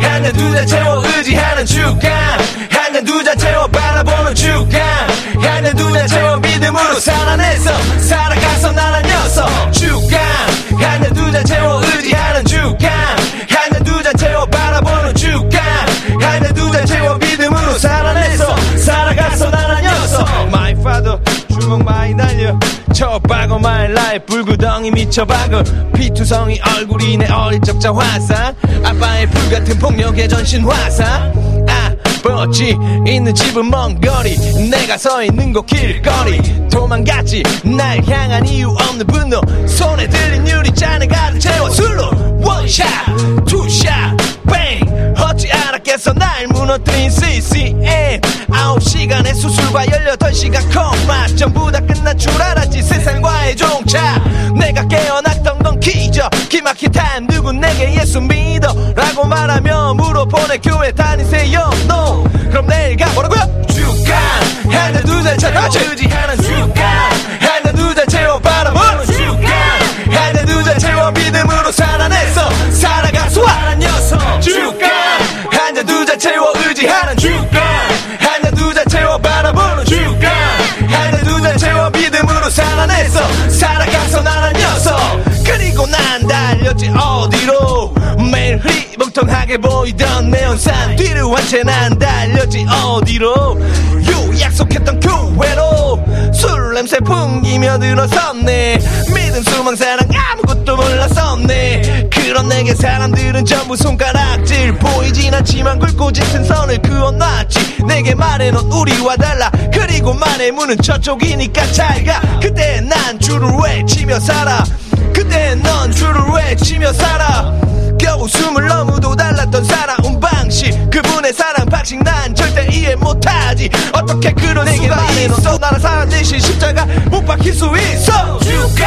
하늘 두자 채워 의지하는 죽강. 하늘 두자 채워 바라보는 죽강. 하늘 두자 채워 믿음으로 살아내서 살아가서 나란 녀석 죽강. 하늘 두자 채워 의지하는 죽강 Father 주먹 많이 달려. 쳐박어 my life. 불구덩이 미쳐박어. 피투성이 얼굴이 내 어릴 적 자 화상 아빠의 불같은 폭력의 전신 화상 아버지 있는 집은 먼 거리. 내가 서 있는 곳 길거리. 도망갔지. 날 향한 이유 없는 분노. 손에 들린 유리잔을 가득 채워 술로. 원샷 투샷 뱅 어찌 알았겠어 날 무너뜨린 CCM 아홉 시간의 수술과 열여덟 시간 콤마 전부 다 끝난 줄 알았지 세상과의 종착 내가 깨어났던 건 기적 타임 누군 내게 예수 믿어 라고 말하며 물어보내 교회 다니세요 no 그럼 내일 가보라고요? 주간. 하나 둘셋 채워 의지하는 주간 달렸지 어디로? 매일 강하게 보이던 내온산 뒤로 한채 난 달렸지 어디로? 요 약속했던 교회로 술 냄새 풍기며 들어섰네. 믿음 수망 사랑 아무것도 몰랐었네. 그런 내게 사람들은 전부 손가락질. 보이진 않지만 굵고 짙은 선을 그어놨지. 내게 말해놓은 우리와 달라. 그리고 말의 문은 저쪽이니까 잘가. 그때 난 줄을 외치며 살아 그때 넌 줄을 외치며 살아? 겨우 숨을 너무도 달랐던 살아온 방식. 그분의 사랑 방식 난 절대 이해 못하지. 어떻게 그런 수가 있어? 나라 사람 대신 십자가 못 박힐 수 있어. 주간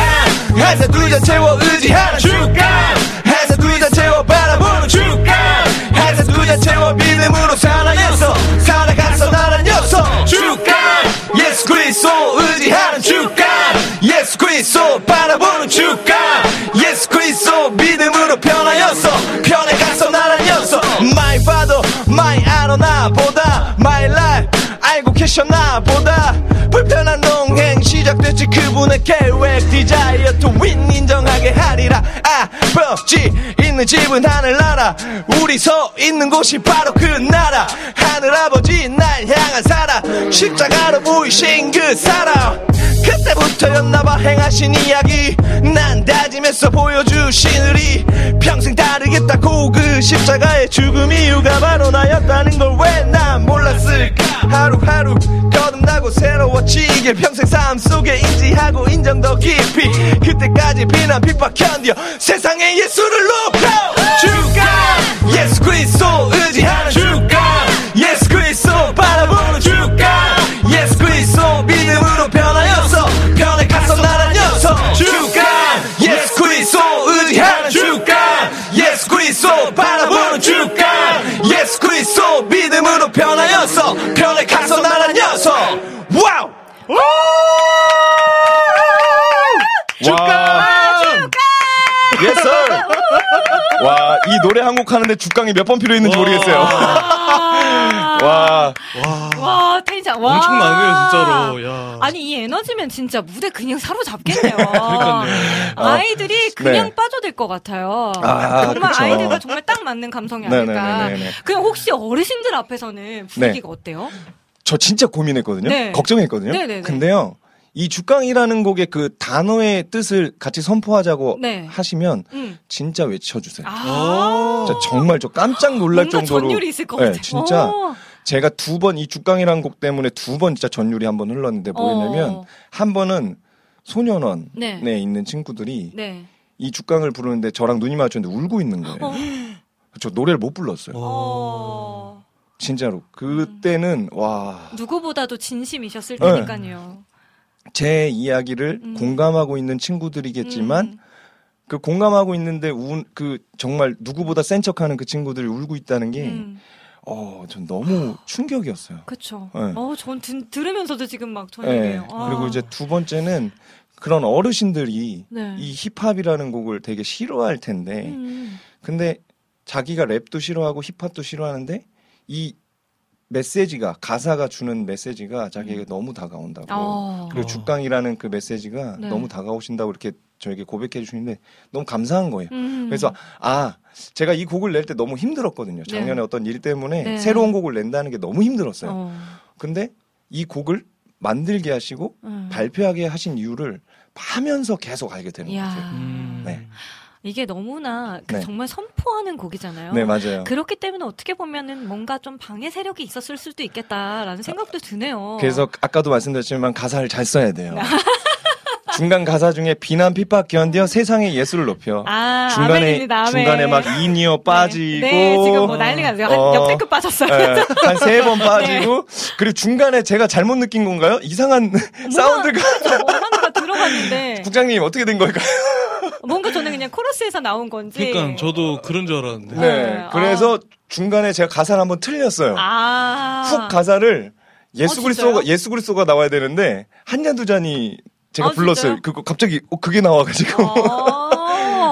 하나 둘셋 채워 의지하는 주간 하나 둘셋 채워 바라보는 주간 하나 둘셋 채워 믿음으로 살아냈어. 살아갔어 나란 녀석. 주간 예수 그리스도 의지하는 주간 예수 그리스도 바라보는 주간 예수 그리스도 믿음으로 변하였어 나란 녀석 My father my 아로나 보다 My life 알고 계셨나 보다. 불편한 동행 시작됐지 그분의 계획 디자이어 win 인정하게 하리라. 아 버지 있는 집은 하늘나라. 우리 서 있는 곳이 바로 그 나라. 하늘아버지 날 향한 사랑. 십자가로 보이신 그 사랑. 그때부터였나봐 행하신 이야기. 난 다짐했어 보여주시느리. 평생 따르겠다고 그 십자가의 죽음 이유가 바로 나였다는 걸 왜 난 몰랐을까? 하루하루 거듭나고 새로워지길 평생 삶 속에 인지하고 인정 더 깊이. 그때까지 비난 핍박 견뎌 세상에 예수를 높여! 주가! 예수 그리스도 의지하는 주가! 예수 그리스도 바라보는 주가! 예수 그리스도 믿음으로 변하였어 변해갔어 나란 녀석! 주가! 예수 그리스도 의지하는 주가! 예수 그리스도 바라보는 주가! 예수 그리스도 믿음으로 변하였어 변해갔어 나란 녀석! 와우 주가 예스 와, 이 노래 한 곡 하는데 죽강이 몇 번 필요했는지 모르겠어요. *laughs* 와, 와, 텐션. 와. 엄청나네요, 진짜로. 야. 아니, 이 에너지면 진짜 무대 그냥 사로잡겠네요. *laughs* 그러니까요. 아이들이 그냥 네. 빠져들 것 같아요. 아, 정말 그쵸. 아이들과 정말 딱 맞는 감성이 아닐까. 네네네네. 그냥 혹시 어르신들 앞에서는 분위기가 어때요? 저 진짜 고민했거든요. 네. 걱정했거든요. 네네네. 근데요, 이 죽강이라는 곡의 그 단어의 뜻을 같이 선포하자고 네. 하시면 음. 진짜 외쳐주세요. 아. 진짜 정말 저 깜짝 놀랄 뭔가 정도로. 전율이 있을 것 네, 같아요. 진짜 어. 제가 두 번이 죽강이라는 곡 때문에 두 번 진짜 전율이 한 번 흘렀는데 뭐였냐면 어. 한 번은 소년원에 네. 있는 친구들이 네. 이 죽강을 부르는데 저랑 눈이 마주쳤는데 울고 있는 거예요. 어. 저 노래를 못 불렀어요. 어. 진짜로. 그때는 와, 누구보다도 진심이셨을 네. 테니까요. 제 이야기를 음. 공감하고 있는 친구들이겠지만 음. 그 공감하고 있는데 운, 그 정말 누구보다 센 척하는 그 친구들이 울고 있다는 게 음. 어, 전 너무 충격이었어요. 그쵸. 네. 어, 전 든, 들으면서도 지금 막 네. 전율이에요. 아. 그리고 이제 두 번째는 그런 어르신들이 네. 이 힙합이라는 곡을 되게 싫어할 텐데 음. 근데 자기가 랩도 싫어하고 힙합도 싫어하는데 이 메시지가 가사가 주는 메시지가 자기에게 너무 다가온다고 음. 어. 그리고 죽강이라는 그 메시지가 네. 너무 다가오신다고 이렇게 저에게 고백해 주시는데 너무 감사한 거예요. 음. 그래서 아 제가 이 곡을 낼 때 너무 힘들었거든요. 작년에 네. 어떤 일 때문에 네. 새로운 곡을 낸다는 게 너무 힘들었어요. 어. 근데 이 곡을 만들게 하시고 음. 발표하게 하신 이유를 하면서 계속 알게 되는 이야. 거죠. 음. 네. 이게 너무나 그 네. 정말 선포하는 곡이잖아요. 네 맞아요. 그렇기 때문에 어떻게 보면은 뭔가 좀 방해 세력이 있었을 수도 있겠다라는 생각도 드네요. 그래서 아까도 말씀드렸지만 가사를 잘 써야 돼요. *laughs* 중간 가사 중에 비난 핍박 견뎌 세상의 예술을 높여. 아, 중간에 아멘입니다, 아멘. 중간에 막 in-ear 빠지고 네, 네, 지금 뭐 난리가 나요. 한 어, 역대급 빠졌어요. 한세 번 *laughs* 빠지고 네. 그리고 중간에 제가 잘못 느낀 건가요? 이상한 *laughs* 사운드가 들어갔는데 국장님 어떻게 된 걸까요? 그냥 코러스에서 나온 건지. 그러니까 저도 그런 줄 알았는데. 네. 네. 그래서 중간에 제가 가사를 한번 틀렸어요. 아. hook 가사를 예수 어, 그리스도가? 예수 그리스도가 나와야 되는데 한 잔 두 잔이 제가 아, 불렀어요. 그거 갑자기 어, 그게 나와가지고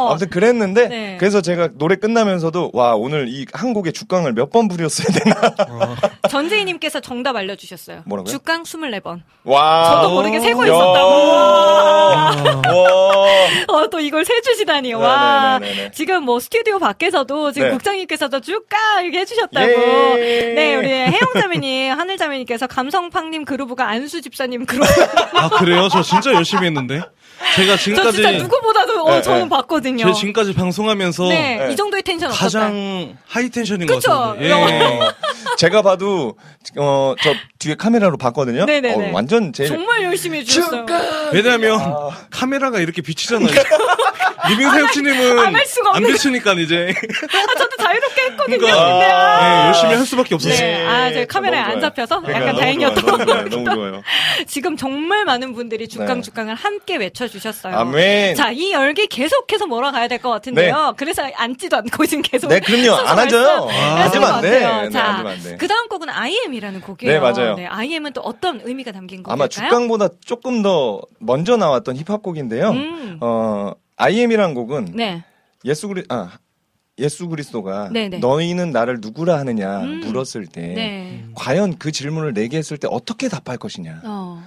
아. 아무튼 그랬는데 네. 그래서 제가 노래 끝나면서도 와 오늘 이 한 곡의 죽강을 몇 번 부렸어야 되나 전재희님께서 정답 알려주셨어요. 뭐라고요? 죽강 24번. 와 저도 모르게 세고 야. 있었다고. 와 어, 또 이걸 세주시다니. 와. 네네네네. 지금 뭐 스튜디오 밖에서도 지금 네. 국장님께서도 쭉까 이렇게 해주셨다고. 예. 네, 우리 혜영자매님, 하늘자매님께서 감성팡님 그루브가 안수 집사님 그루브. 아, 그래요? 저 진짜 열심히 했는데. 제가 저 지금까지, 진짜 누구보다도 어, 네, 저는 네. 봤거든요. 제 지금까지 방송하면서 네, 네. 이 정도의 텐션 어떨까요? 가장 하이 텐션인 것 그쵸? 같은데. 예. 어, *laughs* 제가 봐도 어 저 뒤에 카메라로 봤거든요. 네네네. 어, 완전 제일 정말 열심히 해주셨어요. 왜냐면 카메라가 이렇게 비치잖아요. *laughs* 리민 사역자님은 안할 수가 안 없는 비치니까 이제 아, 저도 자유롭게 했거든요. 그러니까 근데 아. 네, 열심히 할 수밖에 없었어요. 네, 아, 제 예, 카메라에 안. 잡혀서 그러니까 약간 다행이었던 것 같기도 너무 좋아요. *laughs* 지금 정말 많은 분들이 죽강 네. 죽강을 함께 외쳐주셨어요. 아멘. 자, 이 열기 계속해서 몰아가야 될 것 같은데요. 그래서 앉지도 않고 지금 계속. 네, 그럼요. 안 앉아요. 하시는 앉으면 것안 돼. 네, 자, 돼. 그 다음 곡은 IM이라는 곡이에요. 네, 맞아요. IM은 또 어떤 의미가 담긴 곡일까요? 아마 죽강보다 조금 더 먼저 나왔던 힙합 곡인데요. 음. 어, IM이란 곡은 네. 예수 그리 아 예수 그리스도가 네네. 너희는 나를 누구라 하느냐 음. 물었을 때 네. 과연 그 질문을 내게 했을 때 어떻게 답할 것이냐. 어.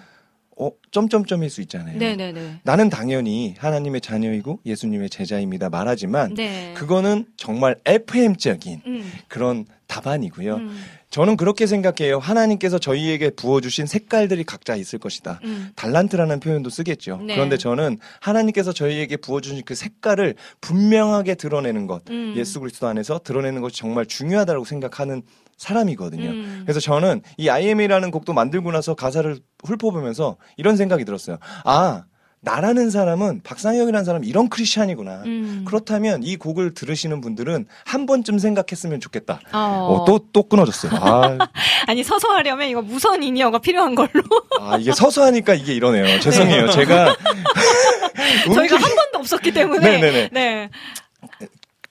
어, 점점점일 수 있잖아요. 네네네. 나는 당연히 하나님의 자녀이고 예수님의 제자입니다 말하지만 네. 그거는 정말 FM적인 음. 그런 답안이고요. 음. 저는 그렇게 생각해요. 하나님께서 저희에게 부어주신 색깔들이 각자 있을 것이다. 음. 달란트라는 표현도 쓰겠죠. 네. 그런데 저는 하나님께서 저희에게 부어주신 그 색깔을 분명하게 드러내는 것, 음. 예수 그리스도 안에서 드러내는 것이 정말 중요하다고 생각하는 사람이거든요. 음. 그래서 저는 이 I am이라는 곡도 만들고 나서 가사를 훑어보면서 이런 생각이 들었어요. 아, 나라는 사람은 박상혁이라는 사람은 이런 크리스찬이구나. 음. 그렇다면 이 곡을 들으시는 분들은 한 번쯤 생각했으면 좋겠다. 어. 어, 또, 또 끊어졌어요. 아, *laughs* 아니 서서 하려면 이거 무선 in-ear가 필요한 걸로 아, 이게 서서 하니까 이게 이러네요. 죄송해요. 제가. *laughs* 저희가 한 번도 없었기 때문에 네네네. 네.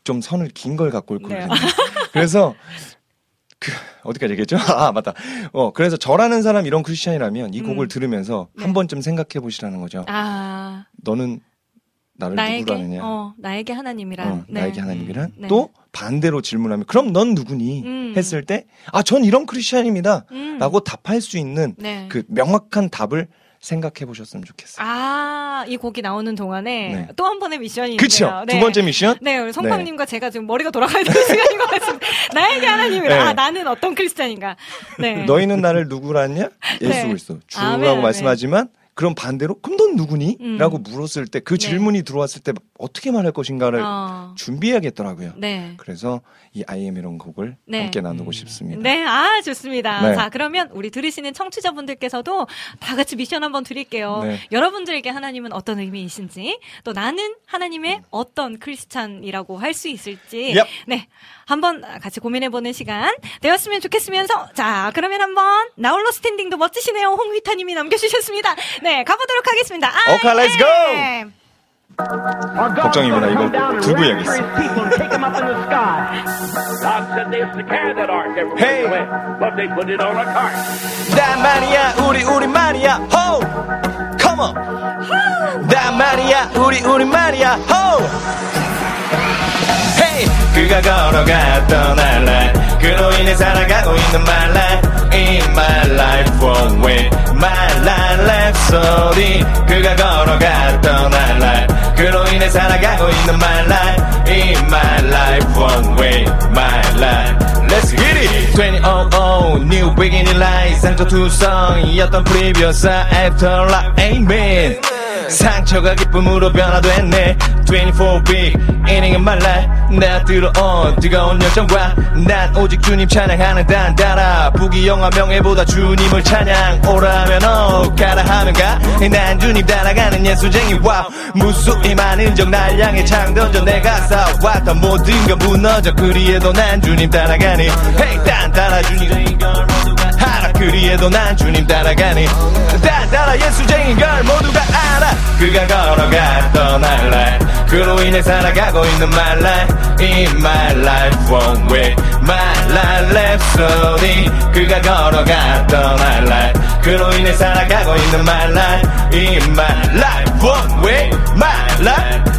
좀 선을 긴 걸 갖고 올 네. 거예요. 그래서 그 어디까지 얘기했죠? *laughs* 아 맞다. 어 그래서 저라는 사람 이런 크리스천이라면 이 곡을 음. 들으면서 네. 한 번쯤 생각해 보시라는 거죠. 아 너는 나를 나에게 누구로 하느냐? 어 나에게 하나님이란 어, 네. 나에게 하나님이란 네. 또 반대로 질문하면 그럼 넌 누구니? 음. 했을 때 아 전 이런 크리스천입니다. 음. 라고 답할 수 있는 네. 그 명확한 답을 생각해 보셨으면 좋겠어요. 아, 이 곡이 나오는 동안에 네. 또한 번의 미션이 그쵸? 있네요. 두 번째 미션? 네, 우리 성팡님과 제가 지금 머리가 돌아가야 되는 *laughs* 시간인 것 같습니다. 나에게 하나님이라. 네. 아, 나는 어떤 크리스찬인가. 네. 너희는 나를 누구라 했냐? 예수 네. 그리스도. 아멘, 주라고 아멘. 말씀하지만 그럼 반대로 그럼 넌 누구니? 음. 라고 물었을 때그 네. 질문이 들어왔을 때 어떻게 말할 것인가를 어, 준비해야겠더라고요. 네. 그래서 이 I am 이런 곡을 네. 함께 나누고 싶습니다. 네, 아, 좋습니다. 네. 자, 그러면 우리 들으시는 청취자분들께서도 다 같이 미션 한번 드릴게요. 네. 여러분들에게 하나님은 어떤 의미이신지, 또 나는 하나님의 어떤 크리스찬이라고 할 수 있을지, Yep. 네, 한번 같이 고민해보는 시간 되었으면 좋겠으면서, 자, 그러면 한번 나홀로 스탠딩도 멋지시네요. 홍휘타님이 남겨주셨습니다. 네, 가보도록 하겠습니다. 아, 오케이! 네. 걱정입니다. 이거 들고 해야겠어. Hey! 난 말이야 우리 우리 말이야 호 Come on 난 말이야 우리 우리 말이야 호 Hey 그가 걸어갔던 알라 그로 인해 살아가고 있는 my life In my life one way My life rhapsody 그가 걸어갔던 알라 그로 인해 살아가고 있는 my life In my life one way My life Let's hit it 2000 New beginning life 상처투성이었던 previous afterlife Amen 상처가 기쁨으로 변화됐네. 24 big inning은 말라. 나 들어온 뜨거운 열정과 난 오직 주님 찬양하는 단따라. 부귀영화 명예보다 주님을 찬양. 오라면 오 가라 하면 가난 주님 따라가는 예수쟁이. 와우. 무수히 많은 적날 향해 창 던져 내가 쌓아왔던 모든 건 무너져. 그리해도 난 주님 따라가니 헤이 딴 따라 주님. 하라 그리해도 난 주님 따라가니 딴 따라 예수쟁인 걸 모두가 알아 그가 걸어갔던 알라 그로 인해 살아가고 있는 my life In my life one way My life rhapsody 그가 걸어갔던 알라 그로 인해 살아가고 있는 my life In my life one way My life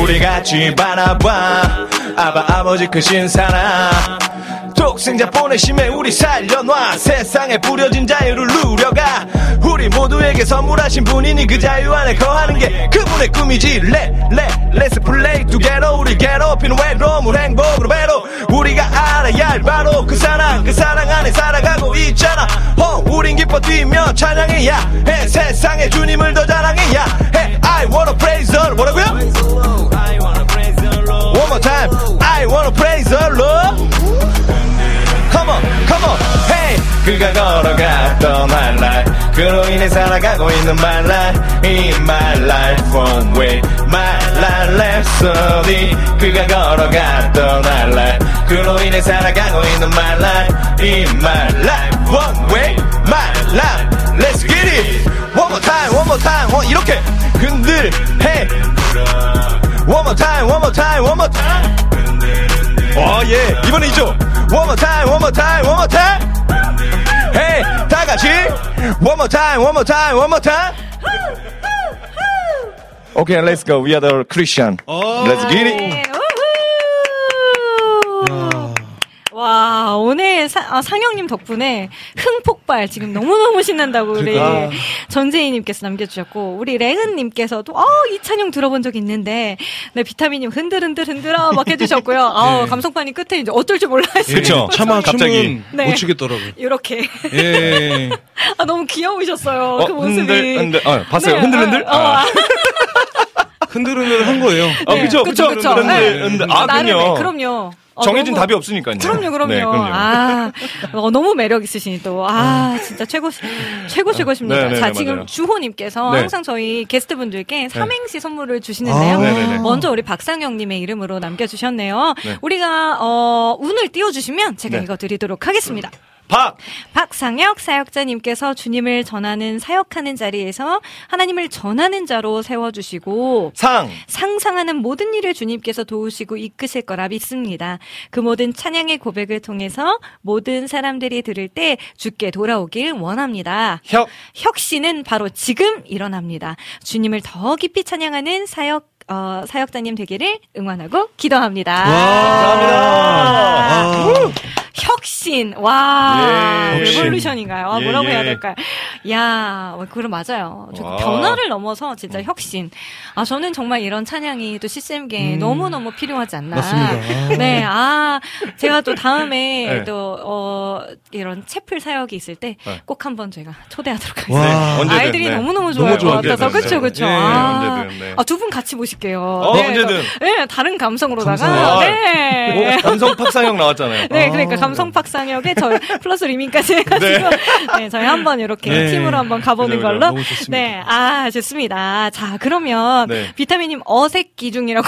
우리 같이 바라봐 아바 아버지 크신 사랑 독생자 보내심에 우리 살려놔. 세상에 뿌려진 자유를 누려가. 우리 모두에게 선물하신 분이니 그 자유 안에 거하는 게 그분의 꿈이지. let let let's play together 우리 괴롭히는 외로움을 행복으로 배로. 우리가 알아야 할 바로 그 사랑 그 사랑 안에 살아가고 있잖아. 어 우린 기뻐 뛰며 찬양해야 해. 세상에 주님을 더 자랑해야 해. I wanna praise the Lord. 뭐라고요? One more time. I wanna praise the Lord 그가 걸어갔던 life 그로 인해 살아가고 있는 life In my life one way My life rhapsody 그가 걸어갔던 life 그로 인해 살아가고 있는 life In my life one way My life Let's get it One more time, one more time 어, 이렇게 흔들 해 One more time, one more time, one more time 어, 예. 이번에 있죠? One more time, one more time, one more time. 같이 One more time, one more time, one more time. Okay, let's go. We are the Christian. Let's get it. 와, 오늘 사- 아, 상영님 덕분에 흥폭발 지금 너무너무 신난다고 우리 그러니까. 전재희님께서 남겨주셨고, 우리 랭은님께서도, 어, 이 찬영 들어본 적 있는데, 네, 비타민님 흔들흔들 흔들어 막 해주셨고요. *laughs* 아우, 감성판이 끝에 이제 어쩔 줄 몰라 하시고. 그쵸. *laughs* 차마 갑자기. 네. 못 추겠더라고요. 이렇게. 예. *laughs* 아, 너무 귀여우셨어요. 어, 그 모습이. 흔들, 흔들. 어, 봤어요? 네, 흔들흔들? 어, 어, 아. 흔들흔들 한 거예요. 어, 네, 그쵸, 그쵸, 그쵸. 그쵸. 흔들, 네. 흔들. 아, 그럼요. 그럼요. 어, 정해진 너무- 답이 없으니까요. 그럼요, 그럼요. 네, 그럼요. 아, 어, 너무 매력 있으시니 또. 아, 진짜 최고, 최고, 최고십니다. 네, 네, 자, 네, 지금. 주호님께서 네. 항상 저희 게스트분들께 삼행시 선물을 주시는데요. 아, 네, 네, 네. 먼저 우리 박상영님의 이름으로 남겨주셨네요. 네. 우리가, 어, 운을 띄워주시면 제가 네. 이거 드리도록 하겠습니다. 박! 박상혁 사역자님께서 주님을 전하는 사역하는 자리에서 하나님을 전하는 자로 세워주시고, 상! 상상하는 모든 일을 주님께서 도우시고 이끄실 거라 믿습니다. 그 모든 찬양의 고백을 통해서 모든 사람들이 들을 때 주께 돌아오길 원합니다. 혁! 혁신은 바로 지금 일어납니다. 주님을 더 깊이 찬양하는 사역 어, 사역자님 되기를 응원하고 기도합니다. 감사합니다. 혁신, 와, 예. 레볼루션인가요? 아, 예, 뭐라고 해야 예. 될까요? 야, 그럼 맞아요. 변화를 넘어서 진짜 혁신. 아, 저는 정말 이런 찬양이 또 CCM계에 너무너무 필요하지 않나. 맞습니다. 네, 아, 제가 또 다음에 *laughs* 네. 또, 어, 이런 채플 사역이 있을 때 네. 꼭 한번 제가 초대하도록 와. 하겠습니다. 네, 아이들이 네. 너무너무 너무 좋아할 것. 같아서. 그쵸, 네, 그쵸. 네. 아, 네, 언제든, 네. 아, 두 분 같이 보실게요. 어, 네, 언제든. 네, 다른 감성으로다가. 감성. 네. 오, 감성 팍상형 나왔잖아요. 네, 그러니까 감성 팍상역에 저희 *laughs* 플러스 리민까지 해가지고 네, 저희 한번 이렇게 네. 팀으로 한번 가보는 그죠. 걸로. 네, 아 좋습니다. 자, 그러면 네. 비타민님 어색 기중이라고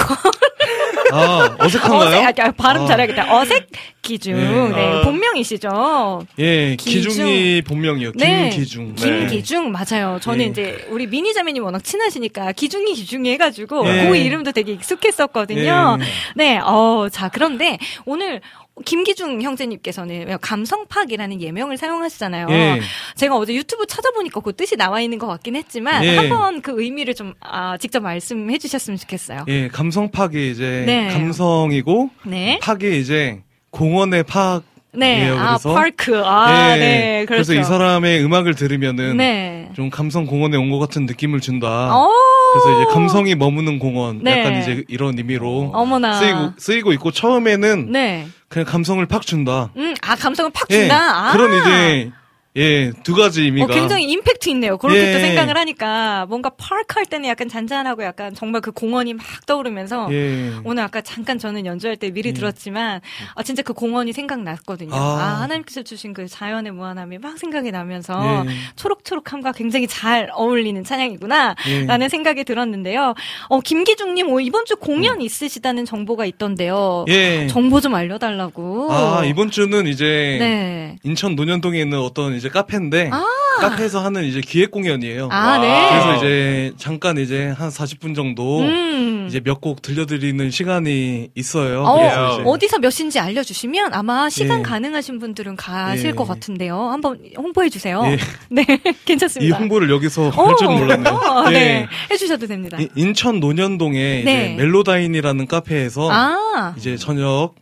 아, 어색한가요? 어색, 아, 발음 아. 잘해야겠다. 어색 기중. 네. 네, 아. 본명이시죠? 예, 기중. 기중이 본명이요. 네. 김기중. 김기중 맞아요. 저는 네. 이제 우리 미니 자매님 워낙 친하시니까 기중이 기중이 해가지고 네. 그 이름도 되게 익숙했었거든요. 네. 네, 어, 자 그런데 오늘 김기중 형제님께서는 감성팍이라는 예명을 사용하시잖아요. 예. 제가 어제 유튜브 찾아보니까 그 뜻이 나와 있는 것 같긴 했지만 예. 한번 그 의미를 좀 아, 직접 말씀해 주셨으면 좋겠어요. 예, 감성팍이 이제 네. 감성이고 네. 팍이 이제 공원의 팍. 네. 이에요, 아, 그래서. 파크. 아, 예, 네. 그렇죠. 그래서 이 사람의 음악을 들으면은 네. 좀 감성 공원에 온 것 같은 느낌을 준다. 어. 그래서 이제 감성이 머무는 공원 네. 약간 이제 이런 의미로 어머나. 쓰이고 쓰이고 있고 처음에는 네. 그냥 감성을 팍 준다. 음, 아, 감성을 팍 예, 준다. 아. 그런 이제 예, 두 가지 의미가 어, 굉장히 임팩트 있네요. 그렇게 예. 또 생각을 하니까 뭔가 파크 할 때는 약간 잔잔하고 약간 정말 그 공원이 막 떠오르면서 예. 오늘 아까 잠깐 저는 연주할 때 미리 들었지만 아 진짜 그 공원이 생각났거든요. 아, 아. 하나님께서 주신 그 자연의 무한함이 막 생각이 나면서 예. 초록초록함과 굉장히 잘 어울리는 찬양이구나 예. 라는 생각이 들었는데요. 어 김기중님 어, 이번 주 공연 있으시다는 정보가 있던데요. 음. 예. 정보 좀 알려달라고. 아, 이번 주는 이제 네. 인천 논현동에 있는 어떤 이제 카페인데 아. 카페에서 하는 이제 기획 공연이에요. 아, 네. 그래서 이제 잠깐 이제 한 40분 정도 음. 이제 몇 곡 들려드리는 시간이 있어요. 어, 그래서 이제 어디서 몇 시인지 알려주시면 아마 시간 예. 가능하신 분들은 가실 예. 것 같은데요. 한번 홍보해 주세요. 예. *laughs* 네, 이 괜찮습니다. 홍보를 여기서 어, 할 줄은 몰랐네요. 어, 예. 네, 해주셔도 됩니다. 이- 인천 논현동에 네. 멜로다인이라는 카페에서 아, 이제 저녁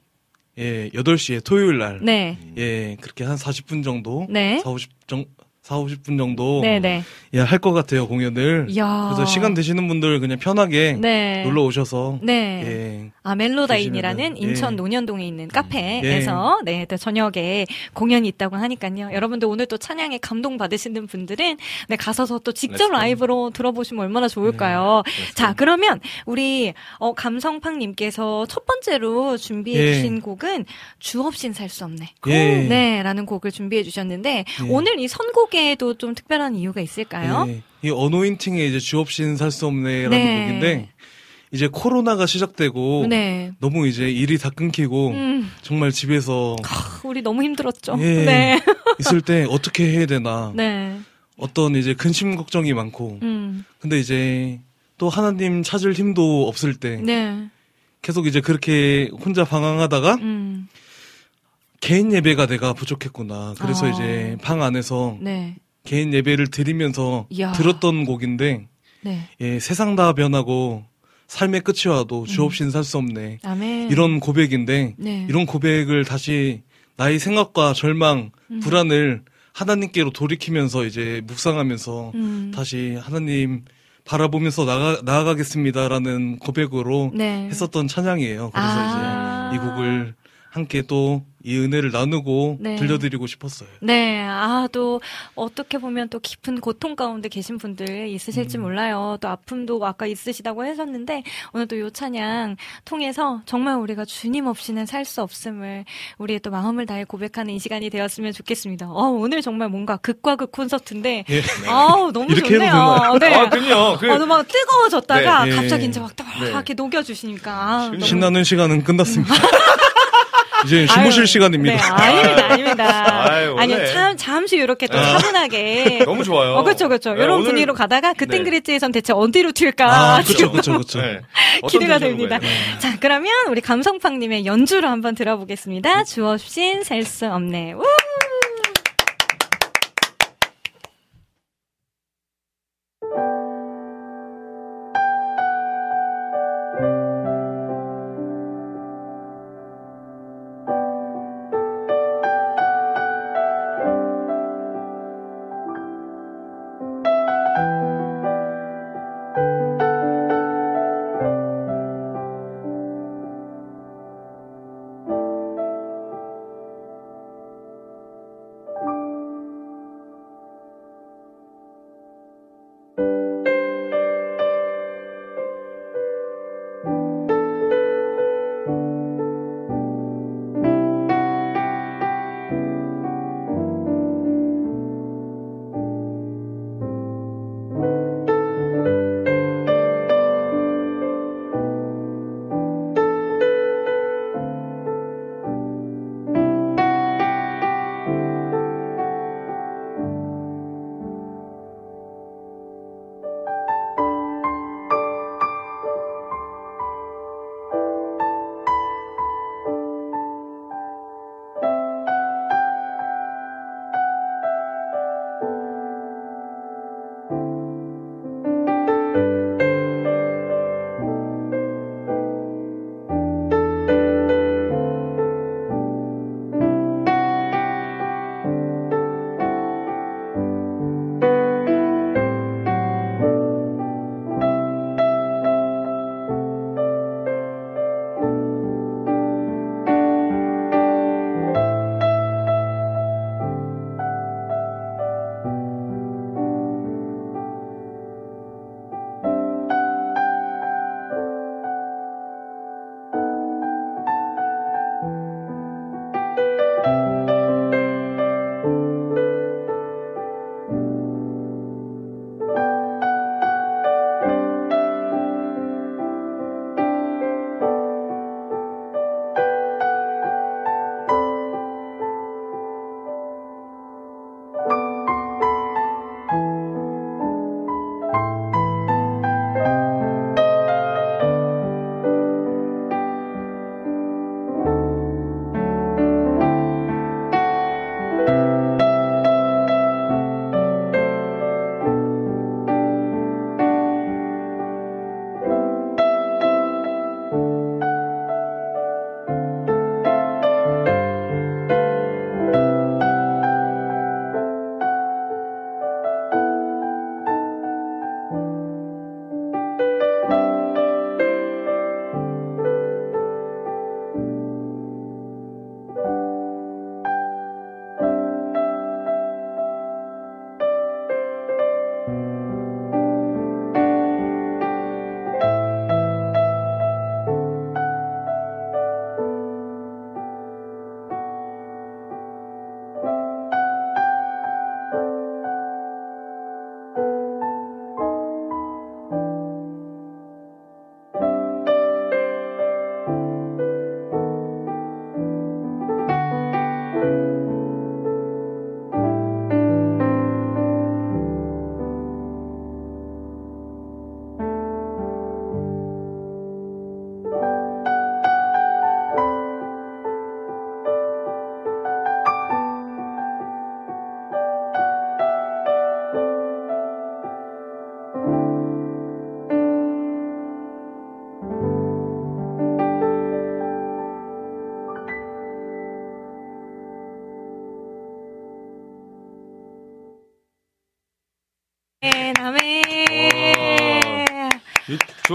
예, 8시에 토요일 날 네, 예, 그렇게 한 40분 정도 네. 4, 50 정, 4, 50분 정도 네네. 예, 할 것 같아요, 공연을. 이야. 그래서 시간 되시는 분들 그냥 편하게 네. 놀러 오셔서 네. 예. 아, 멜로다인이라는 보시면은, 인천 예. 논현동에 있는 카페에서 네, 또 저녁에 공연이 있다고 하니까요. 여러분들 오늘 또 찬양에 감동 받으시는 분들은 네, 가서서 또 직접. 라이브로 들어보시면 얼마나 좋을까요? 자, 그러면 우리 어, 감성팡 님께서 첫 번째로 준비해 예. 주신 곡은 주 없인 살 수 없네. 예. 네, 라는 곡을 준비해 주셨는데 오늘 이 선곡에도 좀 특별한 이유가 있을까요? 예. 이 어노인팅의 이제 주 없인 살 수 없네라는 네. 곡인데 이제 코로나가 시작되고 네. 너무 이제 일이 다 끊기고 음, 정말 집에서 우리 너무 힘들었죠. 예. 네. *laughs* 있을 때 어떻게 해야 되나 네. 어떤 이제 근심 걱정이 많고 음. 근데 이제 또 하나님 찾을 힘도 없을 때 네. 계속 이제 그렇게 혼자 방황하다가 음. 개인 예배가 내가 부족했구나. 그래서 아. 이제 방 안에서 네. 개인 예배를 드리면서 이야. 들었던 곡인데 네. 예, 세상 다 변하고 삶의 끝이 와도 주 없인 살수 없네. 아멘. 이런 고백인데 네. 이런 고백을 다시 나의 생각과 절망, 음. 불안을 하나님께로 돌이키면서 이제 묵상하면서 음. 다시 하나님 바라보면서 나가, 나아가겠습니다라는 고백으로 네. 했었던 찬양이에요. 그래서 아. 이제 이 곡을 함께 또 이 은혜를 나누고 네. 들려드리고 싶었어요. 네, 아, 또, 어떻게 보면 또 깊은 고통 가운데 계신 분들 있으실지 음. 몰라요. 또 아픔도 아까 있으시다고 하셨는데, 오늘 또 요 찬양 통해서 정말 우리가 주님 없이는 살 수 없음을, 우리의 또 마음을 다해 고백하는 이 시간이 되었으면 좋겠습니다. 어, 오늘 정말 뭔가 극과 극 콘서트인데, 예. 아우, 너무 이렇게 해도 좋네요. 되나요? 네. 아, 그럼요. 그, 어, 막 뜨거워졌다가 네. 갑자기 예. 이제 막 네. 이렇게 녹여주시니까. 아, 너무 신나는 시간은 끝났습니다. *laughs* 이제 주무실 아유, 시간입니다. 네, 아닙니다, 아닙니다. 아유, 아니, 원래. 참, 잠시 이렇게 또 아. 차분하게. *laughs* 너무 좋아요. 어, 그쵸, 그쵸. 네, 이런 오늘- 분위기로 가다가 그땐 네. 그랬지에선 대체 어디로 튈까. 아, 지금 그쵸, 그쵸, 그쵸. 네. *laughs* 어떤 기대가 됩니다. 자, 그러면 우리 감성팡님의 연주로 한번 들어보겠습니다. 주없인 살수 없네. 우!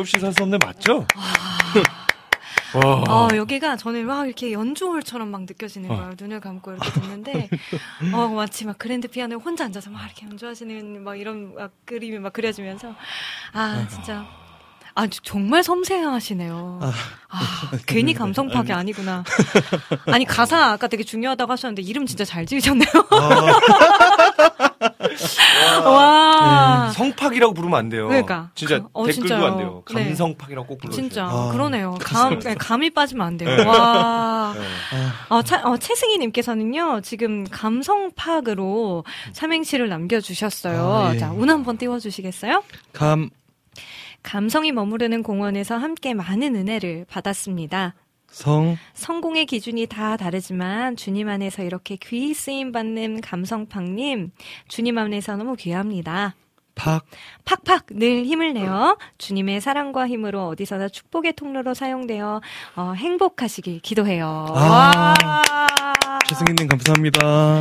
없이 없네 맞죠? 아, 여기가 저는 막 이렇게 연주홀처럼 막 느껴지는 어. 거예요. 눈을 감고 이렇게 듣는데, 어, 마치 막 그랜드 피아노에 혼자 앉아서 막 이렇게 연주하시는 막 이런 막 그림이 막 그려지면서, 아, 진짜. 아, 저- 정말 섬세하시네요. 아, 괜히 *laughs* 감성 파괴 아니구나. 아니, 가사 아까 되게 중요하다고 하셨는데, 이름 진짜 잘 지으셨네요. *laughs* 와. 성팍이라고 부르면 안 돼요. 그러니까. 진짜 그- 어, 댓글도 진짜요. 안 돼요. 네. 감성팍이라고 꼭 불러주세요. 진짜 아, 그러네요. *laughs* 감 네, 감이 빠지면 안 돼요. 네. 와. 네. 어, 차, 어, 최승희님께서는요 지금 감성팍으로 삼행시를 남겨주셨어요. 아, 예. 자, 운 한번 띄워주시겠어요? 감, 감성이 머무르는 공원에서 함께 많은 은혜를 받았습니다. 성, 성공의 기준이 다 다르지만 주님 안에서 이렇게 귀히 쓰임 받는 감성팍님 주님 안에서 너무 귀합니다. 팍, 팍팍 늘 힘을 내어 주님의 사랑과 힘으로 어디서나 축복의 통로로 사용되어 어, 행복하시길 기도해요. 아. 와. 최승희님 감사합니다.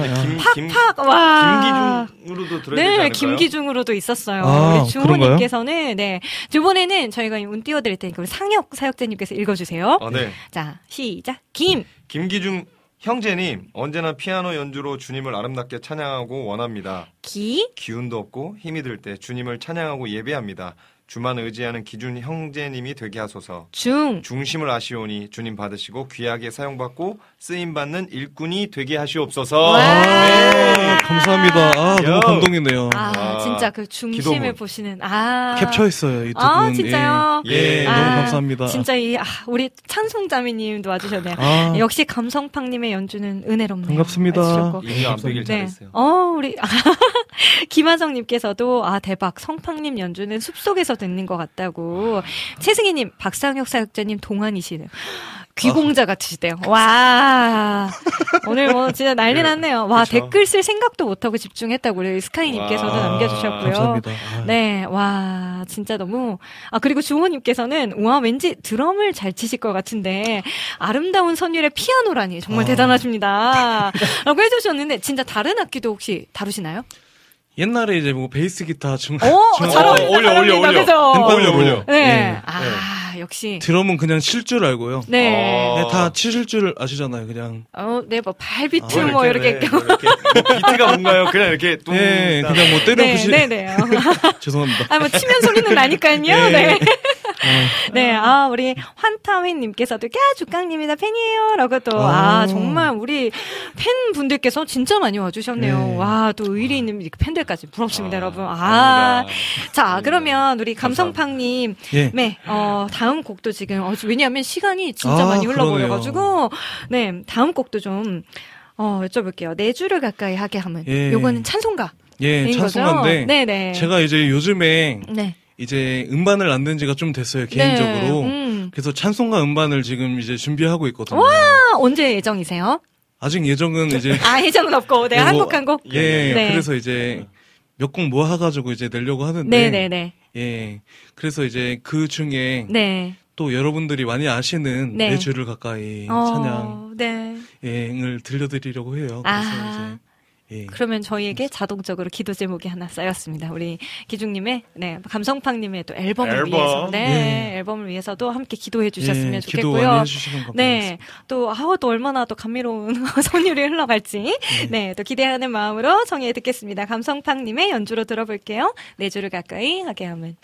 야. 김, 김, 팍 와. 김기중으로도 들어야 되지 네, 않을까요? 김기중으로도 있었어요. 아, 우리 주호님께서는 네 이번에는 저희가 운 띄워드릴 테니까 우리 상혁 사역자님께서 읽어주세요. 아, 네. 자 시작. 김 김기중 형제님 언제나 피아노 연주로 주님을 아름답게 찬양하고 원합니다. 기, 기운도 없고 힘이 들 때 주님을 찬양하고 예배합니다. 주만 의지하는 기준 형제님이 되게 하소서. 중, 중심을 아시오니 주님 받으시고 귀하게 사용받고 쓰임 받는 일꾼이 되게 하시옵소서. 와. 아, 감사합니다. 아, 요. 너무 감동이네요. 아, 아, 진짜 그 중심을 기도문. 보시는 아 캡처했어요, 이두 분. 아, 진짜요? 예, 예, 아, 너무 감사합니다. 진짜 이 아, 우리 찬송자매님도 와주셨네요. 아, 역시 감성팡님의 연주는 은혜롭네요. 반갑습니다. 이미 안 빼길 네. 잘했어요. 어, 우리, *laughs* 김하정님께서도, 아, 대박. 성팡님 연주는 숲속에서 듣는 것 같다고. 최승희님, 박상혁 사역자님 동안이시네요. *gasps* 귀공자 같으시대요. 와. 오늘 뭐 진짜 난리 났네요. 와, 그쵸. 댓글 쓸 생각도 못하고 집중했다고 우리 스카이님께서도 와, 남겨주셨고요. 감사합니다. 아, 네, 와, 진짜 너무. 아, 그리고 주호님께서는, 와, 왠지 드럼을 잘 치실 것 같은데, 아름다운 선율의 피아노라니, 정말 아. 대단하십니다. 라고 해주셨는데, 진짜 다른 악기도 혹시 다루시나요? 옛날에 이제 뭐 베이스 기타 중, 오, *laughs* 중- 잘 어, 어울려, 잘 어울려, 어울려. 그죠? 핸드폰으로. 어울려, 어울려. 네. 예. 아, 역시. 드럼은 그냥 칠 줄 알고요. 네. 어. 네, 다 치실 줄 아시잖아요, 그냥. 어, 네, 뭐, 발비트, 아, 뭐, 이렇게. 네, 뭐 이렇게 *laughs* 뭐 비트가 뭔가요? 그냥 이렇게 뚱. 네, 딱. 그냥 뭐 때려 네, 부시. 네, 네. *laughs* 죄송합니다. 아, 뭐, 치면 소리는 나니까요. 네. 네, 아, 우리 환타윈님께서도, 까, 주깡님이다, 팬이에요. 라고 또, 아, 아. 정말 우리 팬분들께서 진짜 많이 와주셨네요. 네. 와, 또 의리 있는 팬들까지 부럽습니다, 아, 여러분. 아. 감사합니다. 자, 그러면 우리 감성팡님, 예. 네, 어, 다음 곡도 지금, 어, 왜냐하면 시간이 진짜 아, 많이 흘러버려가지고, 네, 다음 곡도 좀, 어, 여쭤볼게요. 네 줄을 가까이 하게 하면. 예. 요거는 찬송가. 예? 찬송가인데. 네네. 제가 이제 요즘에 네. 이제 음반을 안된 지가 좀 됐어요, 개인적으로. 네, 음. 그래서 찬송가 음반을 지금 이제 준비하고 있거든요. 아, 언제 예정이세요? 아직 예정은 이제 *laughs* 아, 예정은 없고, 네, 뭐, 한곡 한 곡. 예, 네. 그래서 이제 몇 곡 모아가지고 이제 내려고 하는데. 네네네. 예. 그래서 이제 그 중에 네. 또 여러분들이 많이 아시는 네. 네 줄을 가까이 어, 찬양 네. 예을 들려드리려고 해요. 그래서 아. 이제 예. 그러면 저희에게 자동적으로 기도 제목이 하나 쌓였습니다. 우리 기중님의, 네, 감성팡님의 또 앨범을 앨범. 위해서, 네, 네. 앨범을 위해서도 함께 기도해 주셨으면 예, 좋겠고요. 많이 해주시면 네. 감사하겠습니다. 또, 아우, 또 얼마나 또 감미로운 *laughs* 선율이 흘러갈지. 네. 또 기대하는 마음으로 청해 듣겠습니다. 감성팡님의 연주로 들어볼게요. 네 줄을 가까이 하게 하면.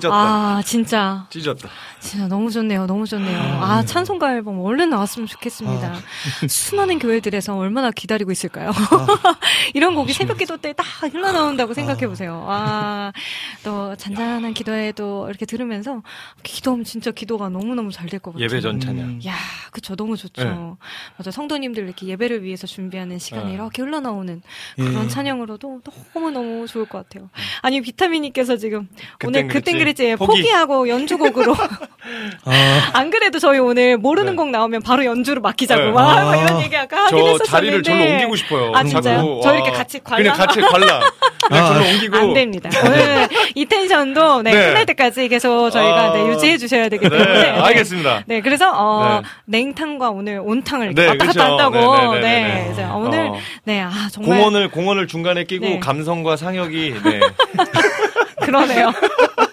찢었다. 아, 진짜. 찢었다. 진짜 너무 좋네요. 너무 좋네요. 아, 찬송가 앨범 얼른 나왔으면 좋겠습니다. 수많은 교회들에서 얼마나 기다리고 있을까요? *laughs* 이런 곡이 새벽 기도 때 딱 흘러나온다고 생각해 보세요. 아, 또 잔잔한 기도에도 이렇게 들으면서 기도하면 진짜 기도가 너무너무 잘 될 것 같아요. 예배 전 찬양. 음. 야, 그쵸. 너무 좋죠. 네. 맞아. 성도님들 이렇게 예배를 위해서 준비하는 시간에 네. 이렇게 흘러나오는 예. 그런 찬양으로도 너무 너무 좋을 것 같아요. 아니, 비타민님께서 지금 오늘 그땐 그랬지. 그랬지 포기. 포기하고 연주곡으로 아, *laughs* *laughs* 안 그래도 저희 오늘 모르는 네. 곡 나오면 바로 연주로 맡기자고 네. 막, 아. 막 이런 얘기 아까 하긴 저 했었었는데 자리를 절로 옮기고 싶어요. 아 진짜요? 자꾸, 저 와. 이렇게 같이 관람 그냥 같이 관람. 그냥 *laughs* 아. 절로 옮기고. 안 됩니다. 오늘 이 텐션도 네, 네. 끝날 때까지 계속 저희가 아. 네, 유지해 주셔야 되기 네, 때문에 네. 알겠습니다. 네, 그래서 어, 네. 냉탕과 오늘 온탕을 네, 왔다. 갔다 한다고. 네, 네, 네, 네, 네. 오늘 어. 네, 아 정말 공원을 공원을 중간에 끼고 네. 감성과 상혁이 네. *laughs* 그러네요. *laughs*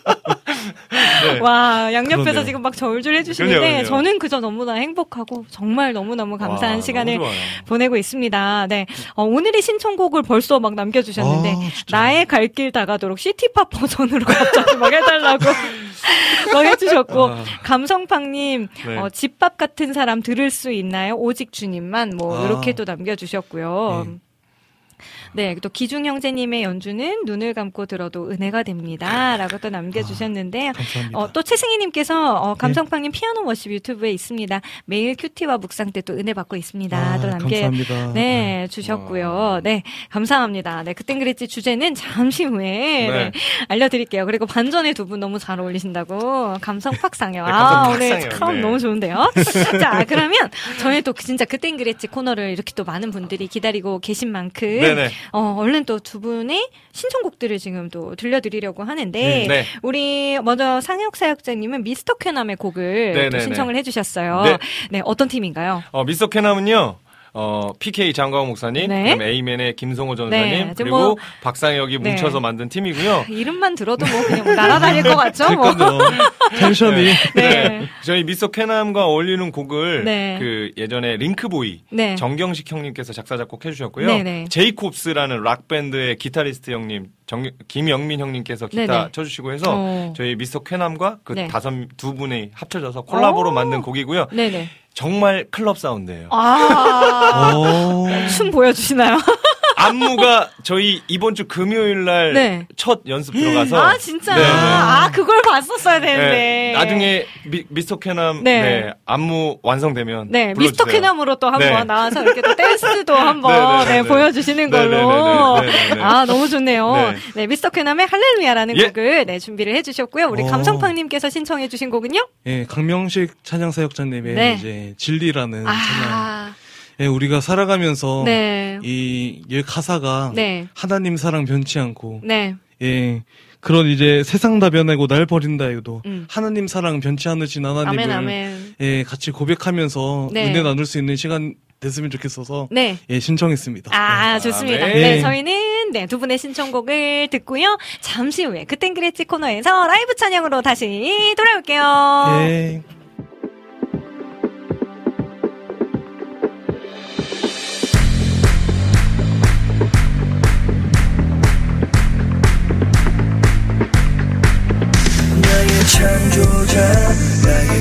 네. 와, 양옆에서 그러네요. 지금 막 저울줄 해주시는데 그럼요. 저는 그저 너무나 행복하고 정말 너무너무 감사한 와, 시간을 너무. 보내고 있습니다. 네. 어, 오늘의 신청곡을 벌써 막 남겨주셨는데, 아. 나의 갈 길 다가도록 시티팝 버전으로 *laughs* 갑자기 막 해달라고 *laughs* 막 해주셨고, 아. 감성팡님, 네. 어, 집밥 같은 사람 들을 수 있나요? 오직 주님만, 뭐, 아. 이렇게 또 남겨주셨고요. 네. 네, 또 기중 형제님의 연주는 눈을 감고 들어도 은혜가 됩니다. 라고 또 남겨주셨는데요. 감사합니다. 어, 또 최승희님께서 어, 감성팡님 피아노 워십 유튜브에 있습니다. 매일 큐티와 묵상 때 또 은혜 받고 있습니다. 아, 또 남겨 감사합니다. 네, 주셨고요. 네, 감사합니다. 네, 그땐 그랬지 주제는 잠시 후에 네. 네. 알려드릴게요. 그리고 반전의 두 분 너무 잘 어울리신다고 감성. 네, 아, 감성 오늘 팍상해요. 참 네. 너무 좋은데요. *laughs* 자, 그러면 저희 또 진짜 그땐 그랬지 코너를 이렇게 또 많은 분들이 기다리고 계신 만큼 네네. 어, 얼른 또 두 분의 신청곡들을 지금 또 들려드리려고 하는데 네. 우리 먼저 상혁 사역자님은 미스터 쾌남의 곡을. 신청을 해주셨어요. 네. 네, 어떤 팀인가요? 어, 미스터 쾌남은요. 어, PK 장광호 목사님, 네. 그다음에 에이맨의 김성호 전도사님, 네, 그리고 뭐- 박상혁이 네. 뭉쳐서 만든 팀이고요. *laughs* 이름만 들어도 뭐 그냥 날아다닐 것 같죠? 뭐. *laughs* 텐션이. 네. 저희 미스터 쾌남과 어울리는 곡을 네. 그 예전에 링크보이 네. 정경식 형님께서 작사 작곡해 주셨고요. 네네. 제이콥스라는 락 밴드의 기타리스트 형님 정, 김영민 형님께서 기타 네네. 쳐주시고 해서 어. 저희 미스터 쾌남과 그 네. 다섯 두 분이 합쳐져서 콜라보로 오. 만든 곡이고요. 네네. 정말 클럽 사운드예요. 아. 오. 춤 보여주시나요? 안무가 저희 이번 주 금요일 날 네. 첫 연습 들어가서 아, 진짜. 네, 네. 아, 그걸 봤었어야 네, 되는데. 나중에 미, 스터 쾌남 네. 네, 안무 완성되면 네, 불러주세요. 미스터 쾌남으로 또 한번 네. 나와서 이렇게 또 댄스도 *laughs* 한번 네, 네, 네, 네. 보여주시는 네, 네, 걸로. 네, 네, 네, 네. 아, 너무 좋네요. 네. 네, 미스터 쾌남의 할렐루야라는 예. 곡을 네, 준비를 해주셨고요. 우리 오. 감성팡님께서 신청해주신 곡은요? 예, 강명식 찬양 사역자님의 네. 이제 진리라는 찬양. 아, 예, 우리가 살아가면서 네. 이, 이 가사가 네. 하나님 사랑 변치 않고 네. 예. 그런 이제 세상 다 변하고 날 버린다 해도 음. 하나님 사랑 변치 않으신 하나님을 아멘, 아멘. 예, 같이 고백하면서 네. 은혜 나눌 수 있는 시간 됐으면 좋겠어서 네. 예, 신청했습니다. 아, 좋습니다. 아멘. 네, 저희는 네, 두 분의 신청곡을 듣고요. 잠시 후에 그땐 그랬지 코너에서 라이브 찬양으로 다시 돌아올게요. 예.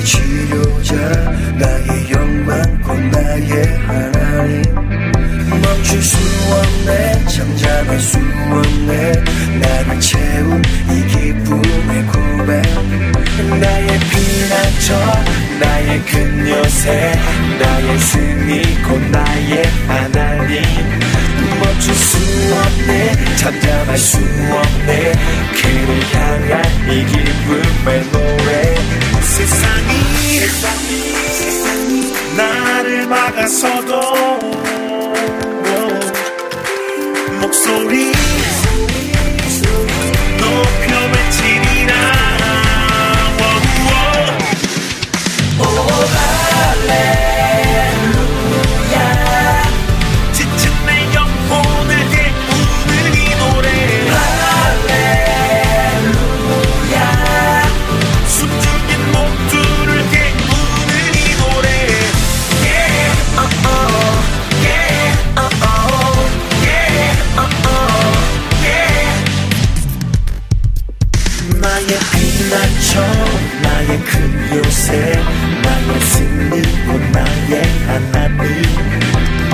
치료자 나의 영광 곧 나의 하나님. 멈출 수 없네 잠잠할 수 없네. 나를 채운 이 기쁨의 고백. 나의 피난처 나의 큰 요새. 나의 승리 곧 나의 하나님. 멈출 수 없네 잠잠할 수 없네. 그를 향한 이 기쁨의 노래 세상이 나를 막아서도 목소리 요새 나의 승리고 나의 하나님.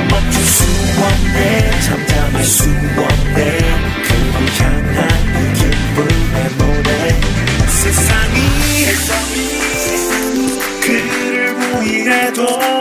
멋진 수원대 잠잠한 수원대 그를 향한 기쁨의 노래. 세상이, 세상이 그를 보이래도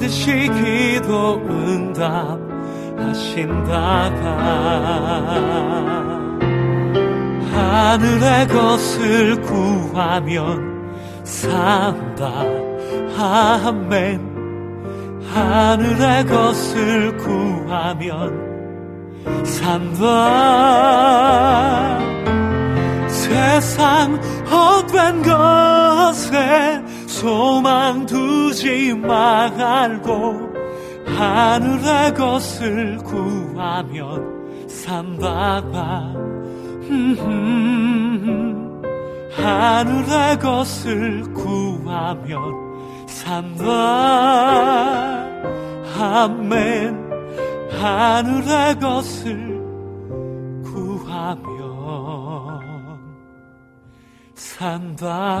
반드시 기도 응답하신다가 하늘의 것을 구하면 산다. 아멘. 하늘의 것을 구하면 산다. 세상 헛된 것에 소망 두지 말고 하늘의 것을 구하면 산다가 하늘의 것을 구하면 산다 아멘. 하늘의 것을 구하면 산다가.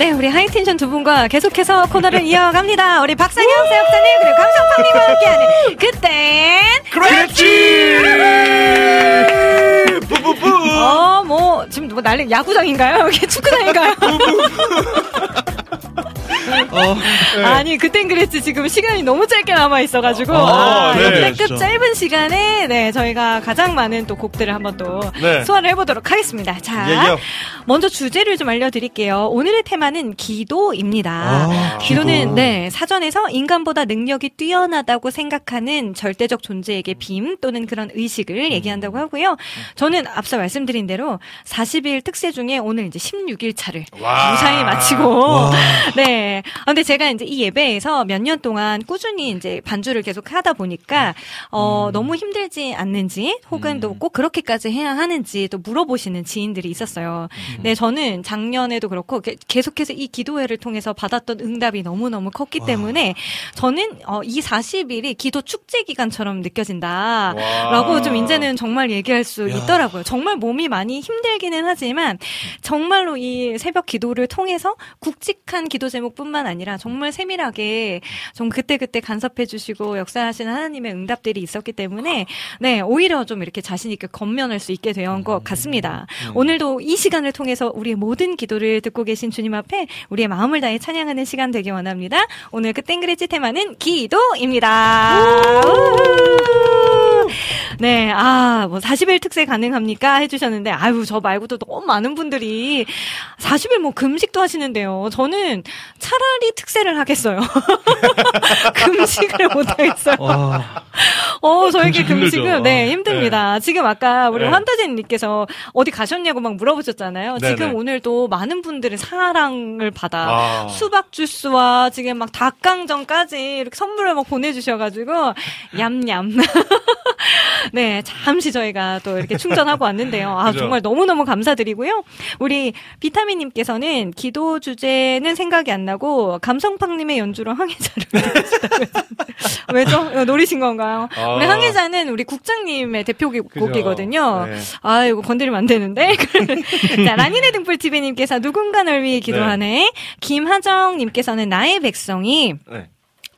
네, 우리 하이텐션 두 분과 계속해서 코너를 이어갑니다. 우리 박상영 사역자님 그리고 강성팡님과 함께하는 그땐 그랬지! 뿌뿌뿌! 어, 뭐 지금 누가 난리 야구장인가요? 여기 축구장인가요? 어, 네. 아니 그땐 그랬지 지금 시간이 너무 짧게 남아 있어가지고 아, 아, 네, 역대급 진짜. 짧은 시간에 네 저희가 가장 많은 또 곡들을 한번 또 네. 소화를 해보도록 하겠습니다. 자 예, 예. 먼저 주제를 좀 알려드릴게요. 오늘의 테마는 기도입니다. 아, 기도는 기도. 네 사전에서 인간보다 능력이 뛰어나다고 생각하는 절대적 존재에게 빔 또는 그런 의식을 얘기한다고 하고요. 저는 앞서 말씀드린 대로 40일 특세 중에 오늘 이제 16일 차를 와. 무사히 마치고 와. 네. 아, 근데 제가 이제 이 예배에서 몇 년 동안 꾸준히 이제 반주를 계속 하다 보니까 어 음. 너무 힘들지 않는지 혹은 또꼭 그렇게까지 해야 하는지 또 물어보시는 지인들이 있었어요. 음. 네, 저는 작년에도 그렇고 게- 계속해서 이 기도회를 통해서 받았던 응답이 너무너무 컸기 와. 때문에 저는 어, 이 40일이 기도 축제 기간처럼 느껴진다. 와. 라고 좀 이제는 정말 얘기할 수 야. 있더라고요. 정말 몸이 많이 힘들기는 하지만 정말로 이 새벽 기도를 통해서 굵직한 기도 제목뿐만 아니라 정말 세밀하게 좀 그때그때 간섭해 주시고 역사하시는 하나님의 응답들이 있었기 때문에 네, 오히려 좀 이렇게 자신 있게 건면할 수 있게 된것 같습니다. 오늘도 이 시간을 통해서 우리의 모든 기도를 듣고 계신 주님 앞에 우리의 마음을 다해 찬양하는 시간 되기 원합니다. 오늘 그 땡그레지 테마는 기도입니다. 네, 아, 뭐 40일 특세 가능합니까? 해주셨는데, 아유, 저 말고도 너무 많은 분들이 40일 뭐 금식도 하시는데요. 저는 차라리 특세를 하겠어요. *laughs* 금식을 못하겠어요. 어, 저에게 금식 힘들죠. 금식은, 네, 힘듭니다. 지금 아까 우리 네. 환타제님께서 어디 가셨냐고 막 물어보셨잖아요. 네네. 지금 오늘 또 많은 분들의 사랑을 받아 아. 수박 주스와 지금 막 닭강정까지 이렇게 선물을 막 보내주셔가지고 얌얌. *laughs* 네, 잠시 저희가 또 이렇게 충전하고 왔는데요. 아, 그죠. 정말 너무너무 감사드리고요. 우리 비타민님께서는 기도 주제는 생각이 안 나고 감성팡님의 연주로 항해자를 *laughs* 왜죠? 어, 노리신 건가요? 아. 우리 항해자는 우리 국장님의 대표곡이거든요. 네. 아, 이거 건드리면 안 되는데. *laughs* 자, 라니네 등불TV님께서 누군가 널 위해 기도하네. 김하정님께서는 나의 백성이 네.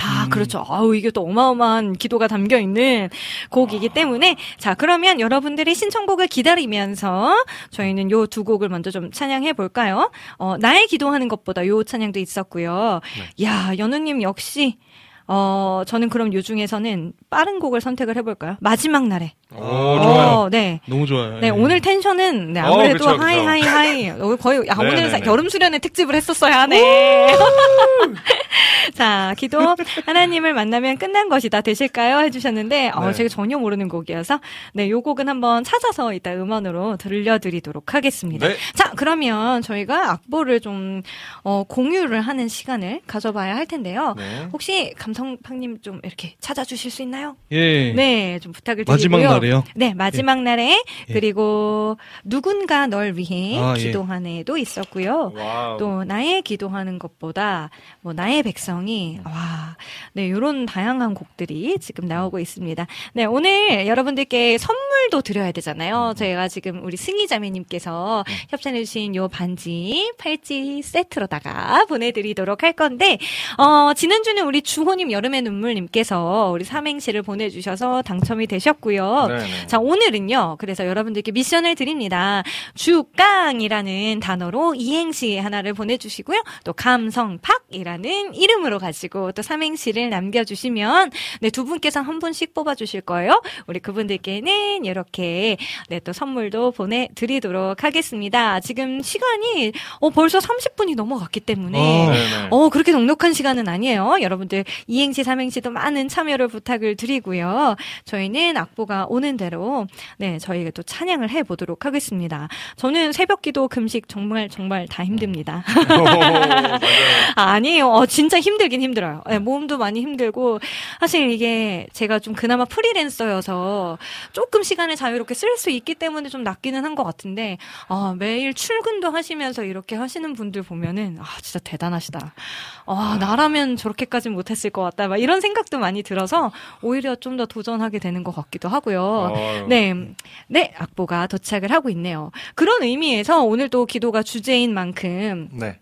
아, 그렇죠. 아우, 이게 또 어마어마한 기도가 담겨 있는 곡이기 때문에. 자, 그러면 여러분들의 신청곡을 기다리면서 저희는 요 두 곡을 먼저 좀 찬양해 볼까요? 어, 나의 기도하는 것보다 요 찬양도 있었고요. 야, 연우 님 역시, 어, 저는 그럼 요 중에서는 빠른 곡을 선택을 해볼까요? 마지막 날에. 오, 좋아요. 어, 네. 너무 좋아요. 네, 예. 오늘 텐션은 네, 어, 아무래도 그쵸, 그쵸. high high high. 어, 거의 아, 네, 오늘 네, 사- 네. 여름 수련회 특집을 했었어야 하네. *laughs* 자, 기도 하나님을 만나면 끝난 것이다 되실까요? 해주셨는데 어, 네. 제가 전혀 모르는 곡이어서 네, 요 곡은 한번 찾아서 이따 음원으로 들려드리도록 하겠습니다. 네. 자, 그러면 저희가 악보를 좀 어, 공유를 하는 시간을 가져봐야 할 텐데요. 네. 혹시 감성팍님 좀 이렇게 찾아주실 수 있나요? 예. 네, 좀 부탁을 드리고요. 마지막 날에요? 네, 마지막 날에 예. 그리고 누군가 널 위해 아, 예. 기도하네도 있었고요. wow. 또 나의 기도하는 것보다 뭐 나의 백성이 와, 네, 요런 다양한 곡들이 지금 나오고 있습니다. 네, 오늘 여러분들께 선물도 드려야 되잖아요. 저희가 지금 우리 승희 자매님께서 협찬해주신 요 반지, 팔찌 세트로다가 보내드리도록 할 건데, 어, 지난주는 우리 주 호님 여름의 눈물님께서 우리 삼행시를 보내주셔서 당첨이 되셨고요. 네네. 자, 오늘은요. 그래서 여러분들께 미션을 드립니다. 주깡이라는 단어로 이행시 하나를 보내주시고요. 또 감성팍이라는 이름으로 가지고 또 삼행시를 남겨주시면 네, 두 분께서 한 분씩 뽑아주실 거예요. 우리 그분들께는 이렇게 네, 또 선물도 보내드리도록 하겠습니다. 지금 시간이 어, 벌써 30분이 넘어갔기 때문에 어, 네네. 어, 그렇게 넉넉한 시간은 아니에요. 여러분들 이행시, 삼행시도 많은 참여를 부탁을 드리고요. 저희는 악보가 오는 대로 네, 저희가 또 찬양을 해 보도록 하겠습니다. 저는 새벽 기도 금식 정말 정말 다 힘듭니다. *laughs* 아, 아니에요. 어, 진짜 힘들긴 힘들어요. 네, 몸도 많이 힘들고 사실 이게 제가 좀 그나마 프리랜서여서 조금 시간을 자유롭게 쓸 수 있기 때문에 좀 낫기는 한 것 같은데 아, 매일 출근도 하시면서 이렇게 하시는 분들 보면은 아, 진짜 대단하시다. 아, 나라면 저렇게까지는 못했을 것 같다. 막 이런 생각도 많이 들어서 오히려 좀 더 도전하게 되는 것 같기도 하고요. 아유. 네. 네, 악보가 도착을 하고 있네요. 그런 의미에서 오늘 또 기도가 주제인 만큼 네.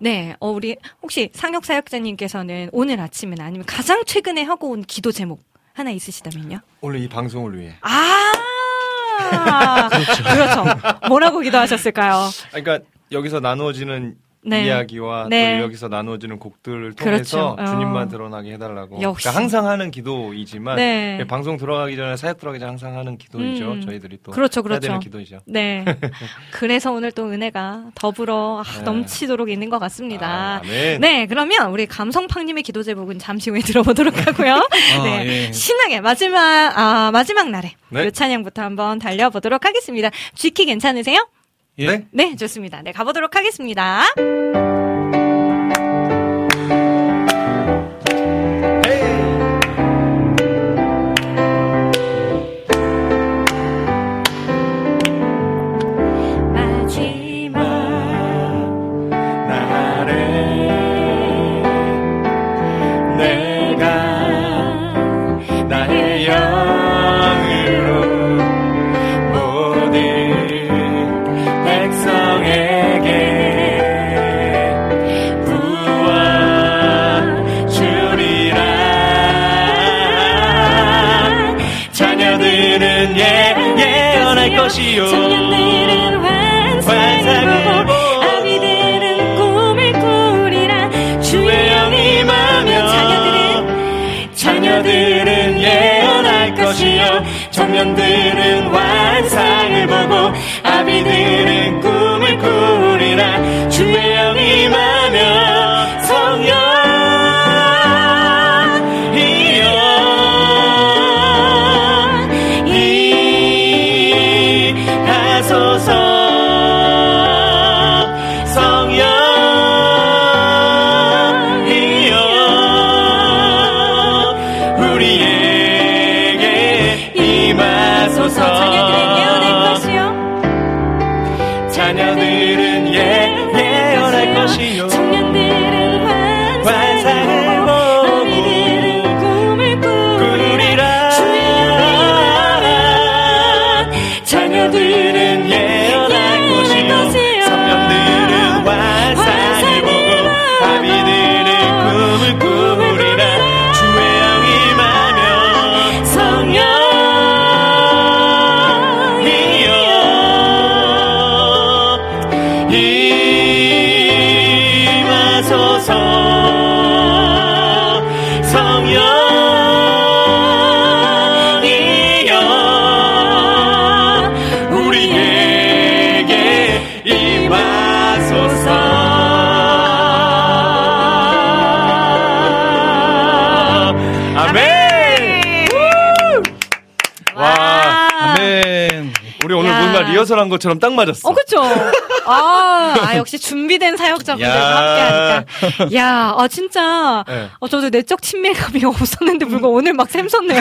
네, 어, 우리 혹시 상혁 사역자님께서는 오늘 아침에 아니면 가장 최근에 하고 온 기도 제목 하나 있으시다면요? 오늘 이 방송을 위해. 아, 그렇죠. 뭐라고 기도하셨을까요? 그러니까 여기서 나누어지는 네. 이야기와 네. 또 여기서 나누어지는 곡들을 통해서 그렇죠. 어. 주님만 드러나게 해달라고. 역시. 그러니까 항상 하는 기도이지만 네. 방송 들어가기 전에 사역 들어가기 전에 항상 하는 기도이죠. 음. 저희들이 또 그렇죠, 해야 그렇죠. 되는 기도이죠. 네. *laughs* 그래서 오늘 또 은혜가 더불어 아, 네. 넘치도록 있는 것 같습니다. 아멘. 네, 그러면 우리 감성팡님의 기도 제목은 잠시 후에 *laughs* 들어보도록 하고요. 네, 예. 신나게 마지막 아 마지막 날에 네. 요 찬양부터 한번 달려보도록 하겠습니다. 쥐키 괜찮으세요? 예. 네, 좋습니다. 네, 가보도록 하겠습니다. 리허설한 것처럼 딱 맞았어. 어, 그쵸? 아, 아, 역시 준비된 사역자분들과 야. 함께 하니까. 야, 아, 진짜. 네. 어, 저도 내적 친밀감이 *laughs* 없었는데 불구하고 오늘 막 샘솟네요.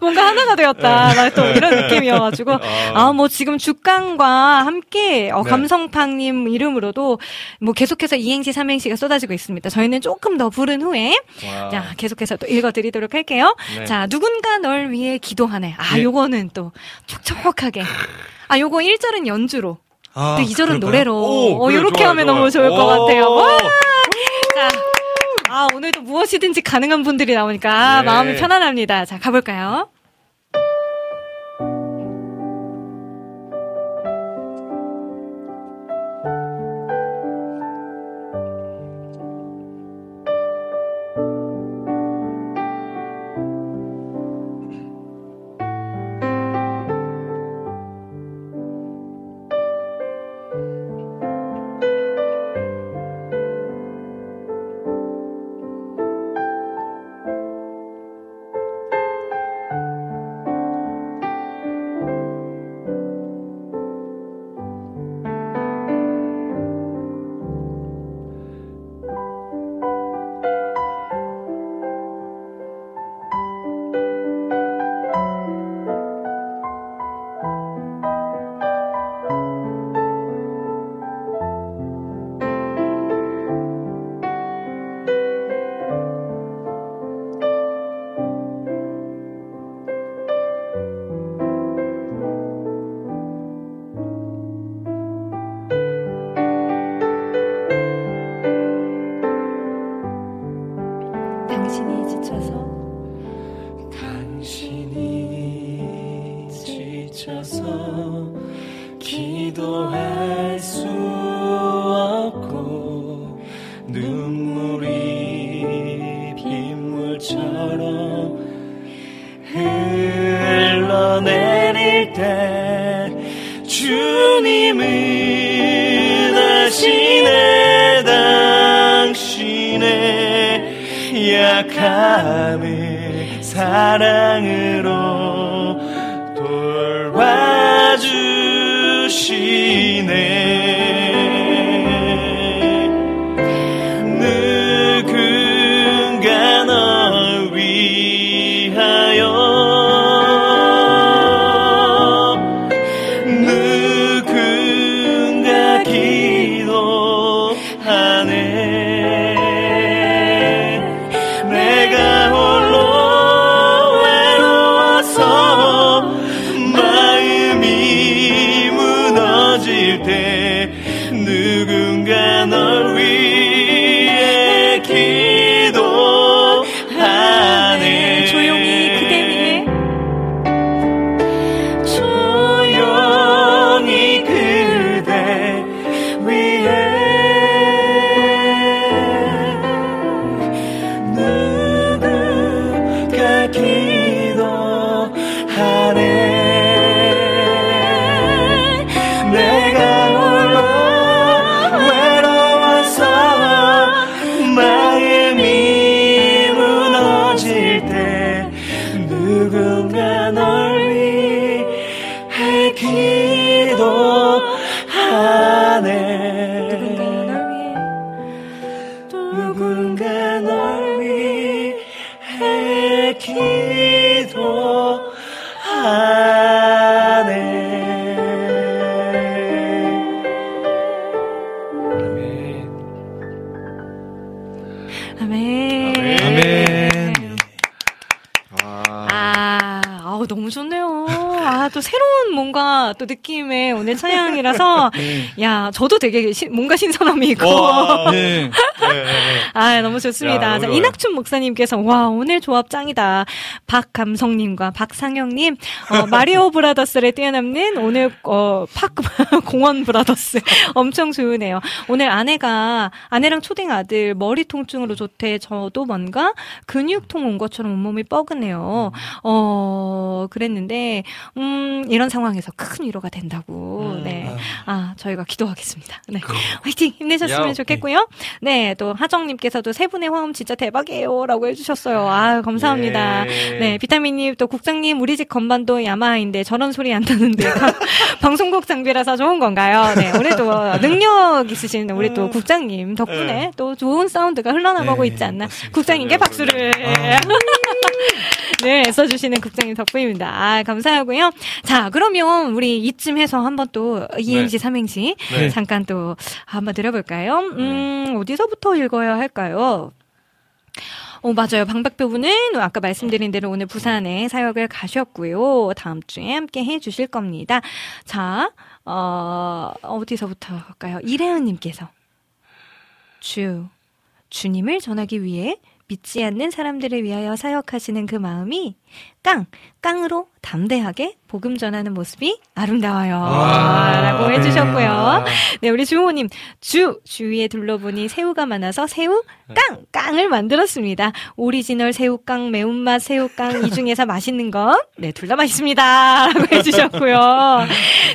뭔가 하나가 되었다. 나또 이런 느낌이어가지고. 아, 뭐 지금 주간과 함께, 어, 네. 감성팡님 이름으로도 뭐 계속해서 이행시, 삼행시가 쏟아지고 있습니다. 저희는 조금 더 부른 후에. 와. 자, 계속해서 또 읽어드리도록 할게요. 네. 자, 누군가 널 위해 기도하네. 아, 예. 요거는 또 촉촉하게. 아, 요거 1절은 연주로. 아, 또 2절은 그럴까요? 노래로. 오, 어, 그래, 요렇게 좋아요, 하면 좋아요. 너무 좋을 것 오. 같아요. 와! 자. 아, 오늘도 무엇이든지 가능한 분들이 나오니까 네. 마음이 편안합니다. 자, 가볼까요? 느낌의 오늘 *laughs* 찬양이라서, 야, 저도 되게 시- 뭔가 신선함이 있고. 와, 네. *laughs* 아, 너무 좋습니다. 야, 자, 이낙춘 목사님께서, 와, 오늘 조합 짱이다. 박감성님과 박상영님, 어, 마리오 *laughs* 브라더스를 뛰어넘는 오늘, 어, 팍, *laughs* 공원 브라더스. 엄청 좋으네요. 오늘 아내가, 아내랑 초딩 아들 머리 통증으로 좋대. 저도 뭔가 근육통 온 것처럼 온몸이 뻐근해요. 어, 그랬는데, 음, 이런 상황에서 큰 위로가 된다고. 네. 아, 저희가 기도하겠습니다. 네. 화이팅! 힘내셨으면 야, 좋겠고요. 네, 또 하정님께서도 세 분의 화음 진짜 대박이에요. 라고 해주셨어요. 아 감사합니다. 네. 네, 비타민님, 또 국장님, 우리 집 건반도 야마하인데 저런 소리 안 나는데 *laughs* 방송국 장비라서 좋은 건가요? 네, 오늘도 능력 있으신 우리 또 국장님 덕분에 네. 또 좋은 사운드가 흘러나가고 있지 않나. 국장님께 박수를. 네, 써주시는 국장님 덕분입니다. 아, 감사하고요. 자, 그러면 우리 이쯤 해서 한번 또 2행시, 네. 3행시 네. 잠깐 또 한번 드려볼까요? 음, 어디서부터 읽어야 할까요? 어, 맞아요. 방박부부는 아까 말씀드린 대로 오늘 부산에 사역을 가셨고요. 다음 주에 함께 해 주실 겁니다. 자, 어, 어디서부터 할까요? 이래은님께서. 주, 주님을 전하기 위해 믿지 않는 사람들을 위하여 사역하시는 그 마음이 깡, 깡으로 담대하게 복음 전하는 모습이 아름다워요. 와. 라고 해주셨고요. 네. 네, 우리 주호님, 주, 주위에 둘러보니 새우가 많아서 새우, 깡, 깡을 만들었습니다. 오리지널 새우깡, 매운맛 새우깡, 이 중에서 맛있는 건, 네, 둘 다 맛있습니다. *laughs* 라고 해주셨고요.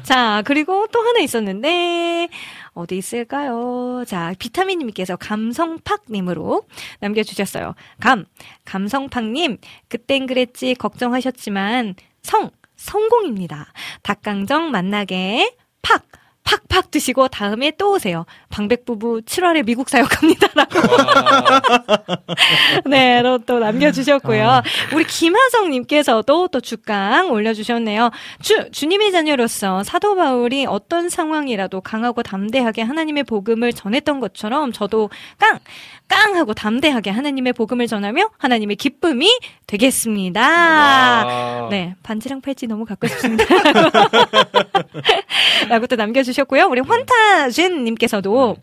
자, 그리고 또 하나 있었는데, 어디 있을까요? 자, 비타민님께서 감성팍님으로 남겨주셨어요. 감, 감성팍님, 그땐 그랬지 걱정하셨지만, 성, 성공입니다. 닭강정 만나게, 팍, 팍팍 드시고 다음에 또 오세요. 방백 부부 7월에 미국 사역합니다. 라고. *laughs* 네, 또, 또 남겨주셨고요. 우리 김하성님께서도 또 주강 올려주셨네요. 주, 주님의 자녀로서 사도 바울이 어떤 상황이라도 강하고 담대하게 하나님의 복음을 전했던 것처럼 저도 깡! 깡! 하고 담대하게 하나님의 복음을 전하며 하나님의 기쁨이 되겠습니다. 와. 네, 반지랑 팔찌 너무 갖고 싶습니다. *laughs* 라고 또 남겨주셨고요. 우리 환타젠님께서도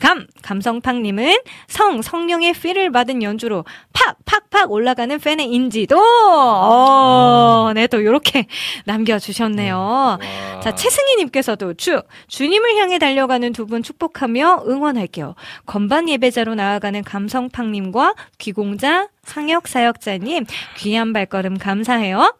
감, 감성팡님은 성, 성령의 필을 받은 연주로 팍, 팍, 팍 올라가는 팬의 인지도, 어, 네, 또 요렇게 *laughs* 남겨주셨네요. 자, 최승희님께서도 주, 주님을 향해 달려가는 두 분 축복하며 응원할게요. 건반 예배자로 나아가는 감성팡님과 귀공자, 상혁 사역자님, 귀한 발걸음 감사해요.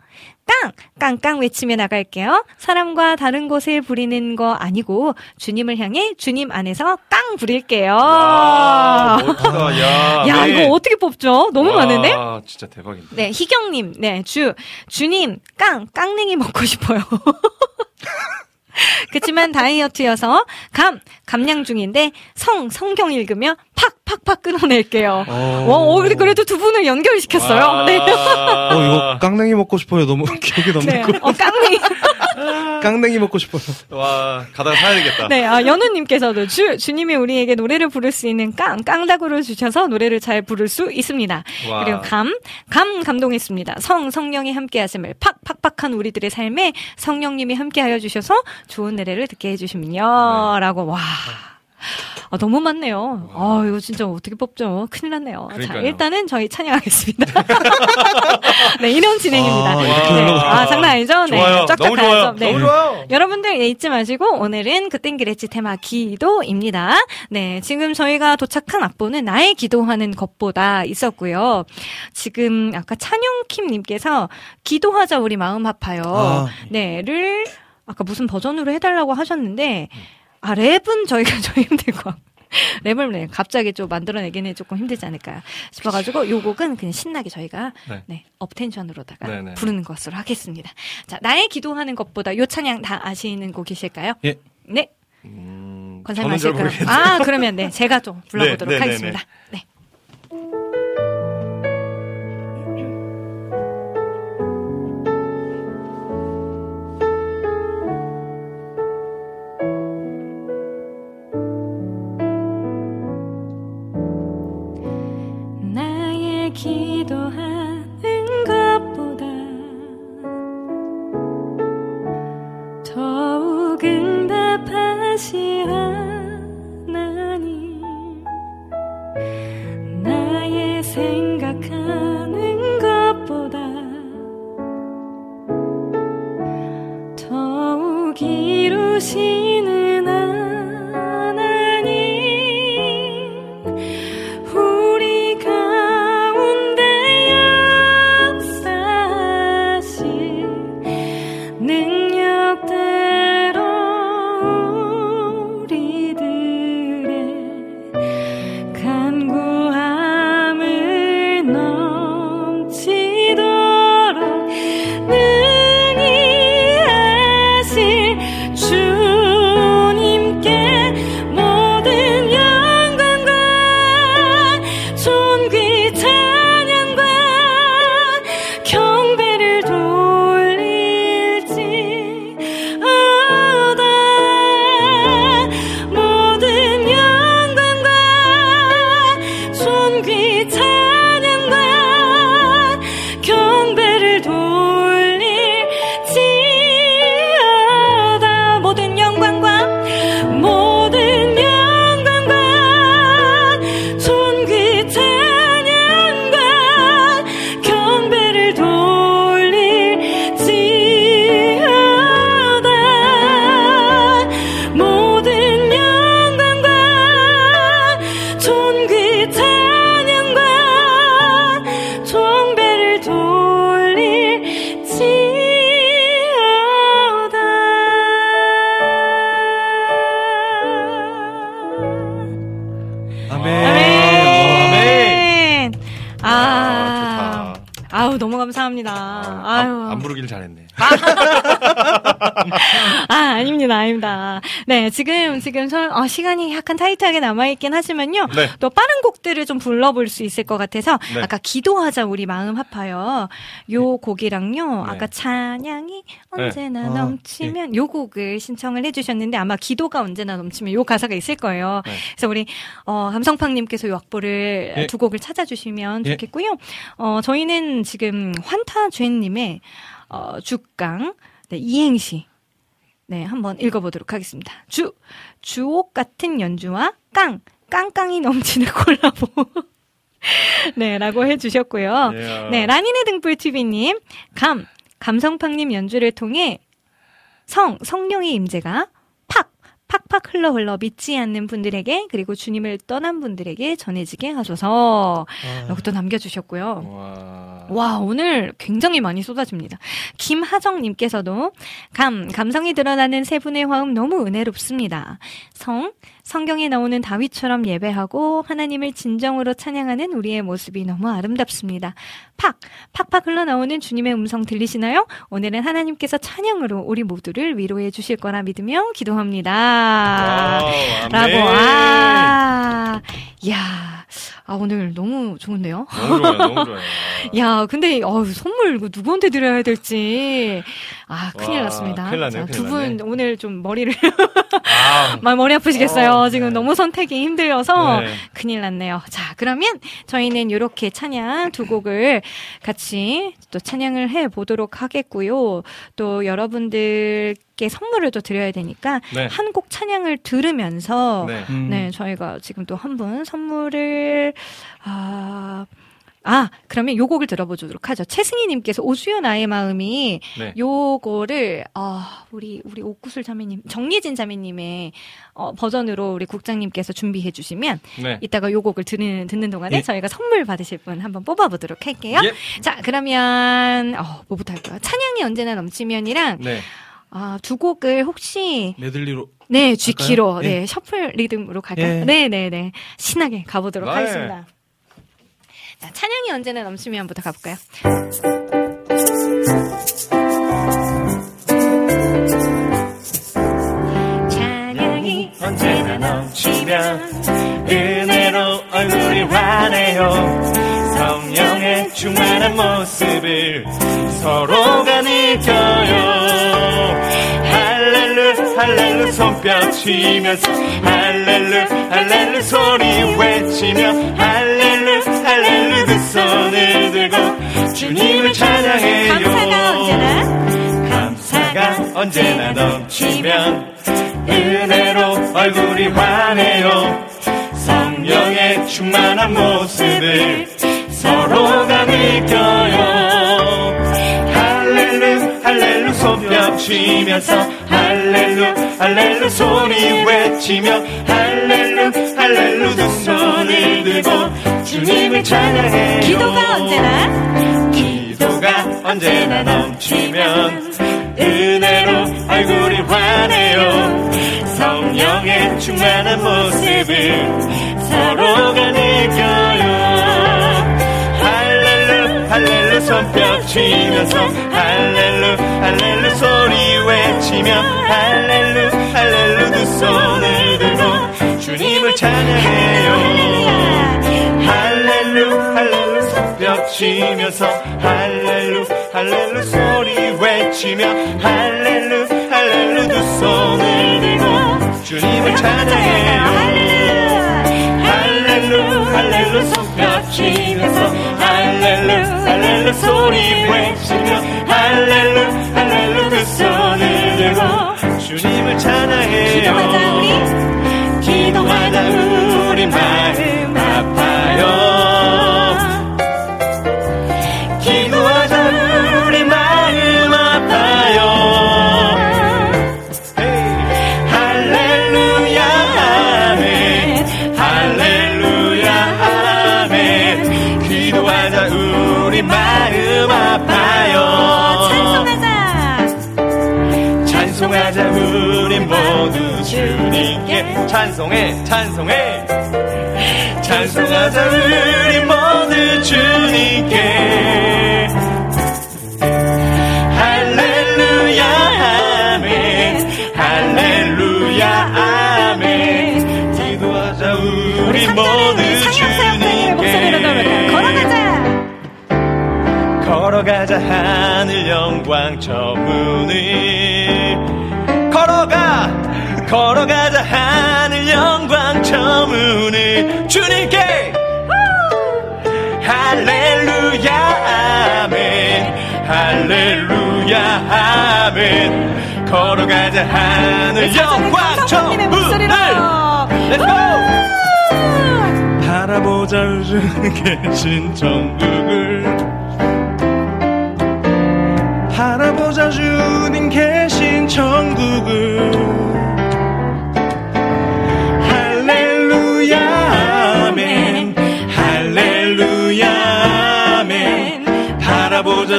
깡! 깡깡 외치며 나갈게요. 사람과 다른 곳을 부리는 거 아니고 주님을 향해 주님 안에서 깡 부릴게요. 멋지다. 야, *laughs* 야, 네. 이거 어떻게 뽑죠? 너무 와, 많은데? 진짜 대박인데. 네, 희경님, 네, 주, 주님, 깡, 깡냉이 먹고 싶어요. *laughs* *laughs* 그치만 다이어트여서 감, 감량 중인데 성, 성경 읽으며 팍, 팍팍 끊어낼게요. 어. 와, 어, 그래도 두 분을 연결시켰어요. 네. 어, 이거 깡냉이 먹고 싶어요. 너무 *laughs* 기억에 네. 남는 거. 어, 깡냉이. 깡냉이 먹고 싶어요. 와, 가다가 사야 되겠다. 네, 아, 연우님께서도 주, 주님이 우리에게 노래를 부를 수 있는 깡, 깡다구를 주셔서 노래를 잘 부를 수 있습니다. 와. 그리고 감, 감 감동했습니다. 성, 성령이 함께 하심을 팍, 팍팍한 우리들의 삶에 성령님이 함께 하여 주셔서 좋은 노래를 듣게 해주시면요. 라고, 와. 아, 너무 많네요. 아, 이거 진짜 어떻게 뽑죠? 큰일 났네요. 자, 그러니까요. 일단은 저희 찬양하겠습니다. *laughs* 네, 이런 진행입니다. 아, 네. 아, 장난 아니죠? 네. 좋아요. 쫙쫙 너무 가야죠. 좋아요. 네. 너무 좋아요. 여러분들 예, 잊지 마시고 오늘은 그땐 그랬지 테마 기도입니다. 네, 지금 저희가 도착한 악보는 나의 기도하는 것보다 있었고요. 지금 아까 찬영킴 님께서 기도하자 우리 마음 아파요. 아. 네를 아까 무슨 버전으로 해달라고 하셨는데 아 랩은 저희가 *laughs* 좀 힘들 것 같고. 랩을 네, 갑자기 좀 만들어내기는 조금 힘들지 않을까 싶어가지고 요 곡은 그냥 신나게 저희가 네. 네, 업텐션으로다가 네네. 부르는 것으로 하겠습니다. 자, 나의 기도하는 것보다 요 찬양 다 아시는 곡이실까요? 예. 네. 음, 권사님하실까요? 모르겠네요. 아, 그러면 네, 제가 좀 *laughs* 불러보도록 네, 네, 하겠습니다. 네. 응답하시 하나님 나의 생각하는 것보다 더욱 이루시 지금, 저, 어, 시간이 약간 타이트하게 남아있긴 하지만요. 네. 또 빠른 곡들을 좀 불러볼 수 있을 것 같아서, 네. 아까 기도하자, 우리 마음 아파요. 요 곡이랑요, 네. 아까 찬양이 언제나 네. 아, 넘치면 요 곡을 신청을 해주셨는데, 아마 기도가 언제나 넘치면 요 가사가 있을 거예요. 네. 그래서 우리, 어, 감성팡님께서 요 악보를 예. 두 곡을 찾아주시면 예. 좋겠고요. 어, 저희는 지금 환타주엔님의, 어, 죽강, 네, 이행시. 네, 한번 읽어보도록 하겠습니다. 주, 주옥 같은 연주와 깡, 깡깡이 넘치는 *laughs* 콜라보. 네, 라고 해주셨고요. 예. 네, 라니네 등불TV님, 감, 감성팡님 연주를 통해 성, 성령의 임재가 팍, 팍팍 흘러 흘러 믿지 않는 분들에게, 그리고 주님을 떠난 분들에게 전해지게 하소서. 라고 또 남겨주셨고요. 와, 오늘 굉장히 많이 쏟아집니다. 김하정님께서도 감, 감성이 드러나는 세 분의 화음 너무 은혜롭습니다. 성, 성경에 나오는 다윗처럼 예배하고 하나님을 진정으로 찬양하는 우리의 모습이 너무 아름답습니다. 팍, 팍팍 흘러나오는 주님의 음성 들리시나요? 오늘은 하나님께서 찬양으로 우리 모두를 위로해 주실 거라 믿으며 기도합니다. wow, 라고. 아, 야 아, 오늘 너무 좋은데요? 너무 좋아요, 너무 좋아요. *laughs* 야, 근데 어 선물 누구한테 드려야 될지 아 큰일 와, 났습니다. 큰일 났네요, 큰일 두분 났네. 오늘 좀 머리를 아, 막 *laughs* 머리 아프시겠어요. 어, 지금 네. 너무 선택이 힘들어서 네. 큰일 났네요. 자, 그러면 저희는 이렇게 찬양 두 곡을 같이 또 찬양을 해 보도록 하겠고요. 또 여러분들 께 선물을 또 드려야 되니까 네. 한곡 찬양을 들으면서 네. 네, 저희가 지금 또 한 분 선물을 아 아, 그러면 요 곡을 들어보도록 하죠. 최승희님께서 오수연 나의 마음이 네. 요거를 아 우리 우리 옥구슬 자매님 정예진 자매님의 어, 버전으로 우리 국장님께서 준비해 주시면 네. 이따가 요 곡을 듣는 듣는 동안에 예. 저희가 선물 받으실 분 한번 뽑아보도록 할게요. 예. 자 그러면 어, 뭐부터 할까요? 찬양이 언제나 넘치면이랑 네. 아, 두 곡을 혹시 메들리로 네, G키로? 네, 예. 셔플 리듬으로 갈까요? 예. 네, 네, 네. 신나게 가보도록 네. 하겠습니다. 자, 찬양이 언제나 넘치면부터 가볼까요? 찬양이 언제나 은혜로 얼굴이 환해요 성령의 충만한 모습을 서로가 느껴요 할렐루 할렐루 손뼉 치면서 할렐루 할렐루 소리 외치며 할렐루 할렐루 두 손을 들고 주님을 찬양해요. 감사가 언제나? 감사가 언제나 넘치면 은혜로 얼굴이 환해요. 성령의 충만한 모습을 서로가 느껴요 손뼉 치면서 할렐루 할렐루 소리 외치며 할렐루 할렐루 두 손을 들고 주님을 찬양해요. 기도가 언제나 기도가 언제나 넘치면 은혜로 얼굴이 환해요. 성령의 충만한 모습을 서로가 느껴요 할렐루 손뼉 치면서 할렐루 할렐루 소리 외치며 할렐루 할렐루 두 손을 들고 주님을 찬양해요. 할렐루 할렐루 손뼉 치면서 할렐루 할렐루 소리 외치며 할렐루 할렐루 두 손을 들고 주님을 찬양해요. 할렐루 할렐루 손뼉 치면서 할렐루 할렐루 소리 외치며 할렐루 할렐루 두 손을 들고 주님을 찬양해요. 기도하자 우리. 마음 아파요 주님께 찬송해 찬송해. 찬송하자 우리 모두 주님께. 할렐루야 아멘. 할렐루야 아멘. 기도하자 우리 모두 주님께. 걸어가자. 걸어가자 하늘 영광 저 문을. 걸어가 걸어가자 하늘 영광 저 문을 주님께. 할렐루야 아멘. 할렐루야 아멘. 걸어가자 하늘 영광 저 문을. let's go 바라보자 우주 계신 천국을. 바라보자 주님 계신 천국을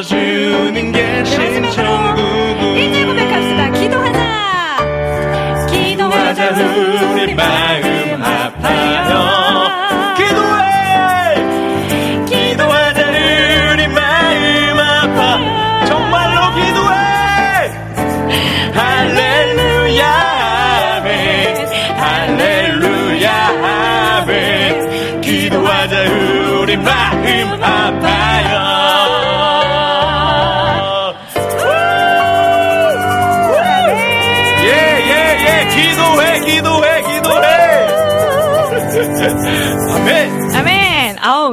주님 계신 천국을 일절 고백합시다. 기도하자. 기도하자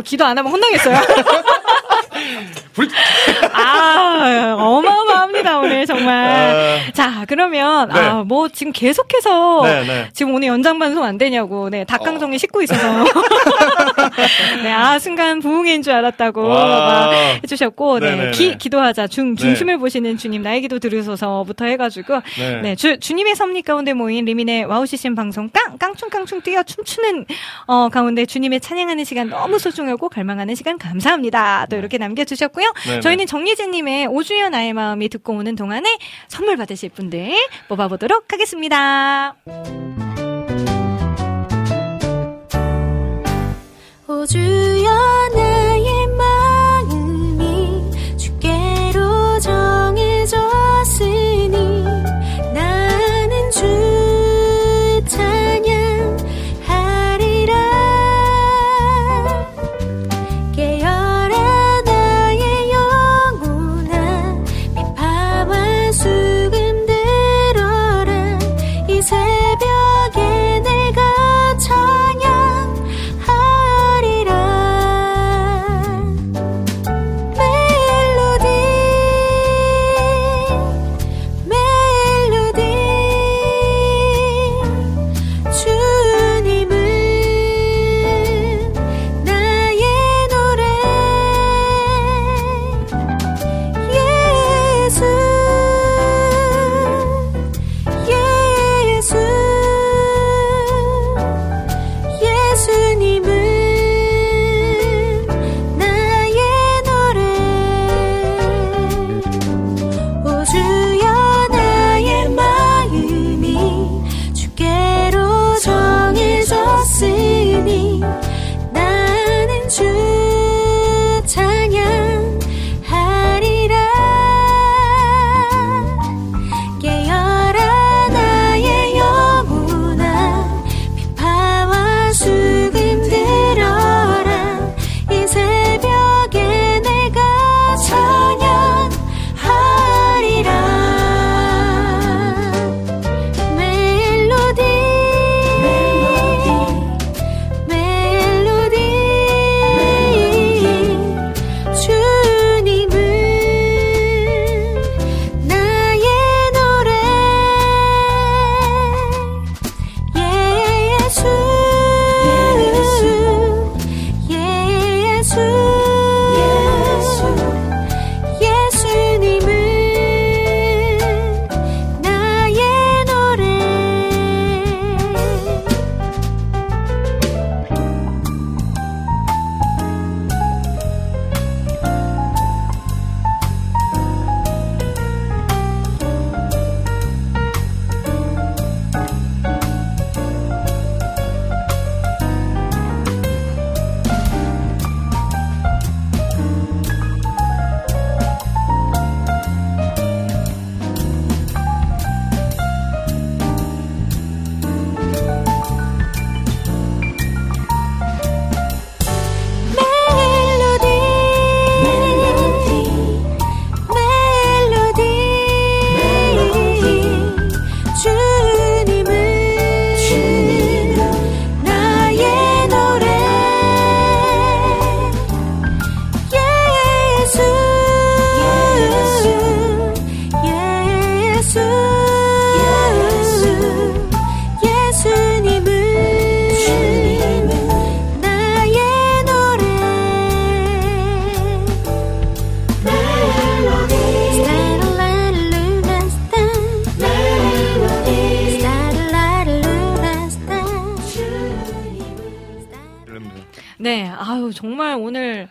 기도 안 하면 혼나겠어요 *laughs* 아 어마어마합니다 오늘 정말 자 그러면 네. 아뭐 지금 계속해서 네, 네. 지금 오늘 연장 방송 안 되냐고 네 닭강정이 식고 있어서 *laughs* 네아 순간 부흥인 줄 알았다고 와. 막 해주셨고 네 네네네. 기, 기도하자 중 네. 중심을 보시는 주님 나의 기도 들으소서부터 해가지고 네. 네, 주, 주님의 섭리 가운데 모인 리민의 와우 CCM 방송 깡 깡충깡충 뛰어 춤추는 어 가운데 주님의 찬양하는 시간 너무 소중하고 갈망하는 시간 감사합니다. 또 이렇게 남겨주셨고요. 네네. 저희는 정예진님의 오주연 나의 마음이 듣고 오는 동안에 선물 받으실 분들 뽑아보도록 하겠습니다. 오주여 네, 아유 정말 오늘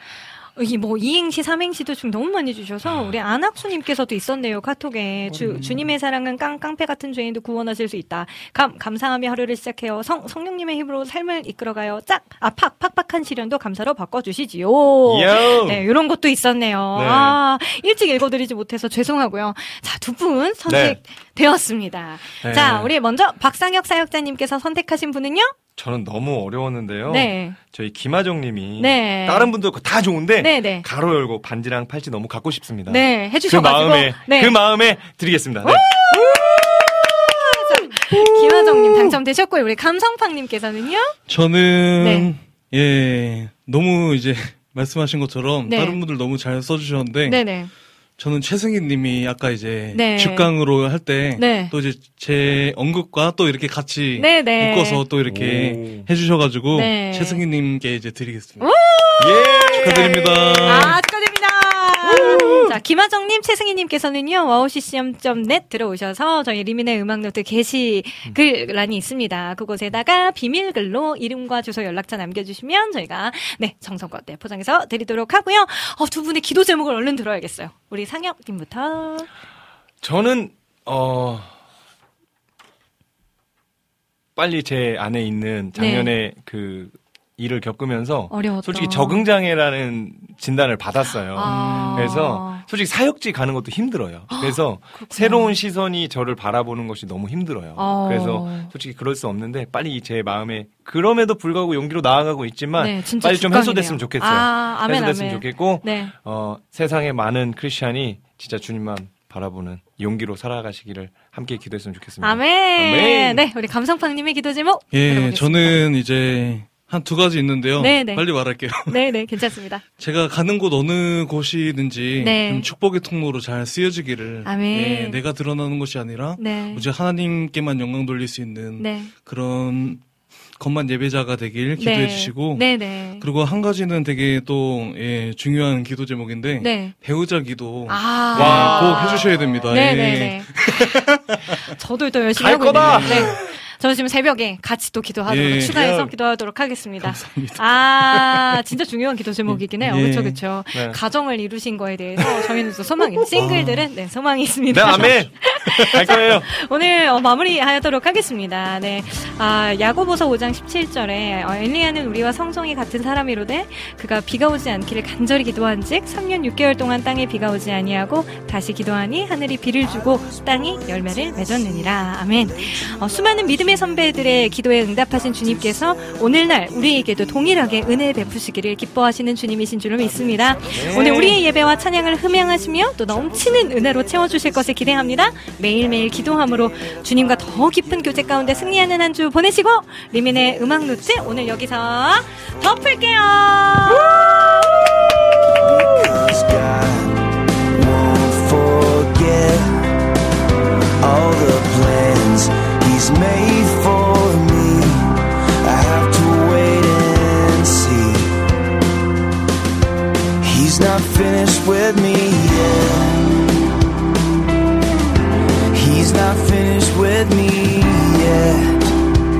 이뭐 이행시 삼행시도 좀 너무 많이 주셔서 우리 안학수님께서도 있었네요 카톡에. 주, 주님의 사랑은 깡 깡패 같은 죄인도 구원하실 수 있다. 감 감사하며 하루를 시작해요. 성 성령님의 힘으로 삶을 이끌어가요. 짝아팍 팍팍한 시련도 감사로 바꿔주시지요. 요. 네 이런 것도 있었네요. 네. 아 일찍 읽어드리지 못해서 죄송하고요. 자 두 분 선택되었습니다. 네. 자 우리 먼저 박상혁 사역자님께서 선택하신 분은요 저는 너무 어려웠는데요. 네. 저희 김하정 님이 네. 다른 분들 거 다 좋은데 네, 네. 가로 열고 반지랑 팔찌 너무 갖고 싶습니다. 네, 그 해주셔가지고. 마음에 네. 그 마음에 드리겠습니다. 네. 김하정님 당첨되셨고요. 우리 감성팡님께서는요? 저는 예 너무 이제 말씀하신 것처럼 네. 다른 분들 너무 잘 써주셨는데 네네. 저는 최승희 님이 아까 이제 네. 죽강으로 할 때 또 네. 이제 제 언급과 또 이렇게 같이 네, 네. 묶어서 또 이렇게 해주셔가지고 네. 최승희 님께 이제 드리겠습니다. 예 축하드립니다. 아, 축하드립니다. 자, 김하정님, 최승희님께서는요, 와우ccm.net 들어오셔서 저희 리민의 음악노트 게시글란이 있습니다. 그곳에다가 비밀글로 이름과 주소 연락처 남겨주시면 저희가, 네, 정성껏 네, 포장해서 드리도록 하고요. 어, 두 분의 기도 제목을 얼른 들어야겠어요. 우리 상혁님부터. 저는 어 빨리 제 안에 있는 작년에 그 일을 겪으면서 어려웠던. 솔직히 적응 장애라는 진단을 받았어요. 아. 그래서 솔직히 사역지 가는 것도 힘들어요. 그래서 새로운 시선이 저를 바라보는 것이 너무 힘들어요. 어. 그래서 솔직히 그럴 수 없는데 빨리 제 마음에 그럼에도 불구하고 용기로 나아가고 있지만 네, 빨리 좀. 해소됐으면 좋겠어요. 아, 아멘, 해소됐으면 아멘. 좋겠고 네. 어, 세상의 많은 크리스찬이 진짜 주님만 바라보는 용기로 살아가시기를 함께 기도했으면 좋겠습니다. 아멘. 아멘. 네, 우리 감성팡님의 기도 제목. 예, 들어보겠습니다. 저는 이제 한 두 가지 있는데요. 네, 네. 빨리 말할게요. *laughs* 네, 네, 괜찮습니다. *laughs* 제가 가는 곳 어느 곳이든지 네. 좀 축복의 통로로 잘 쓰여지기를 아멘. 예, 내가 드러나는 것이 아니라 네. 오직 하나님께만 영광 돌릴 수 있는 네. 그런 것만 예배자가 되길 기도해 네. 주시고 네, 네. 그리고 한 가지는 되게 또 예, 중요한 기도 제목인데 네. 배우자 기도 아. 와, 꼭 해주셔야 됩니다. 네, 예. 네, 네. *laughs* 저도 또 열심히 갈 하고 거다. 있는데. 네. 저 지금 새벽에 같이 또 기도하도록 예. 추가해서 예. 기도하도록 하겠습니다. 아, 진짜 중요한 기도 제목이긴 해요. 예. 그렇죠, 그렇죠. 네. 가정을 이루신 거에 대해서 저희는 또 소망이 싱글들은 네 소망이 네, 있습니다. 아멘. 갈 거예요. 오늘 어, 마무리하도록 하겠습니다. 네, 아, 야고보서 5장 17절에 어, 엘리야는 우리와 성성이 같은 사람이로되 그가 비가 오지 않기를 간절히 기도한즉 3년 6개월 동안 땅에 비가 오지 아니하고 다시 기도하니 하늘이 비를 주고 땅이 열매를 맺었느니라. 아멘. 어, 수많은 믿음 의 선배들의 기도에 응답하신 주님께서 오늘날 우리에게도 동일하게 은혜 베푸시기를 기뻐하시는 주님이신 줄로 믿습니다. 오늘 우리의 예배와 찬양을 흠향하시며 또 넘치는 은혜로 채워주실 것을 기대합니다. 매일매일 기도함으로 주님과 더 깊은 교제 가운데 승리하는 한 주 보내시고 리민의 음악 노트 오늘 여기서 덮을게요. he's made for me. I have to wait and see. He's not finished with me yet. He's not finished with me yet.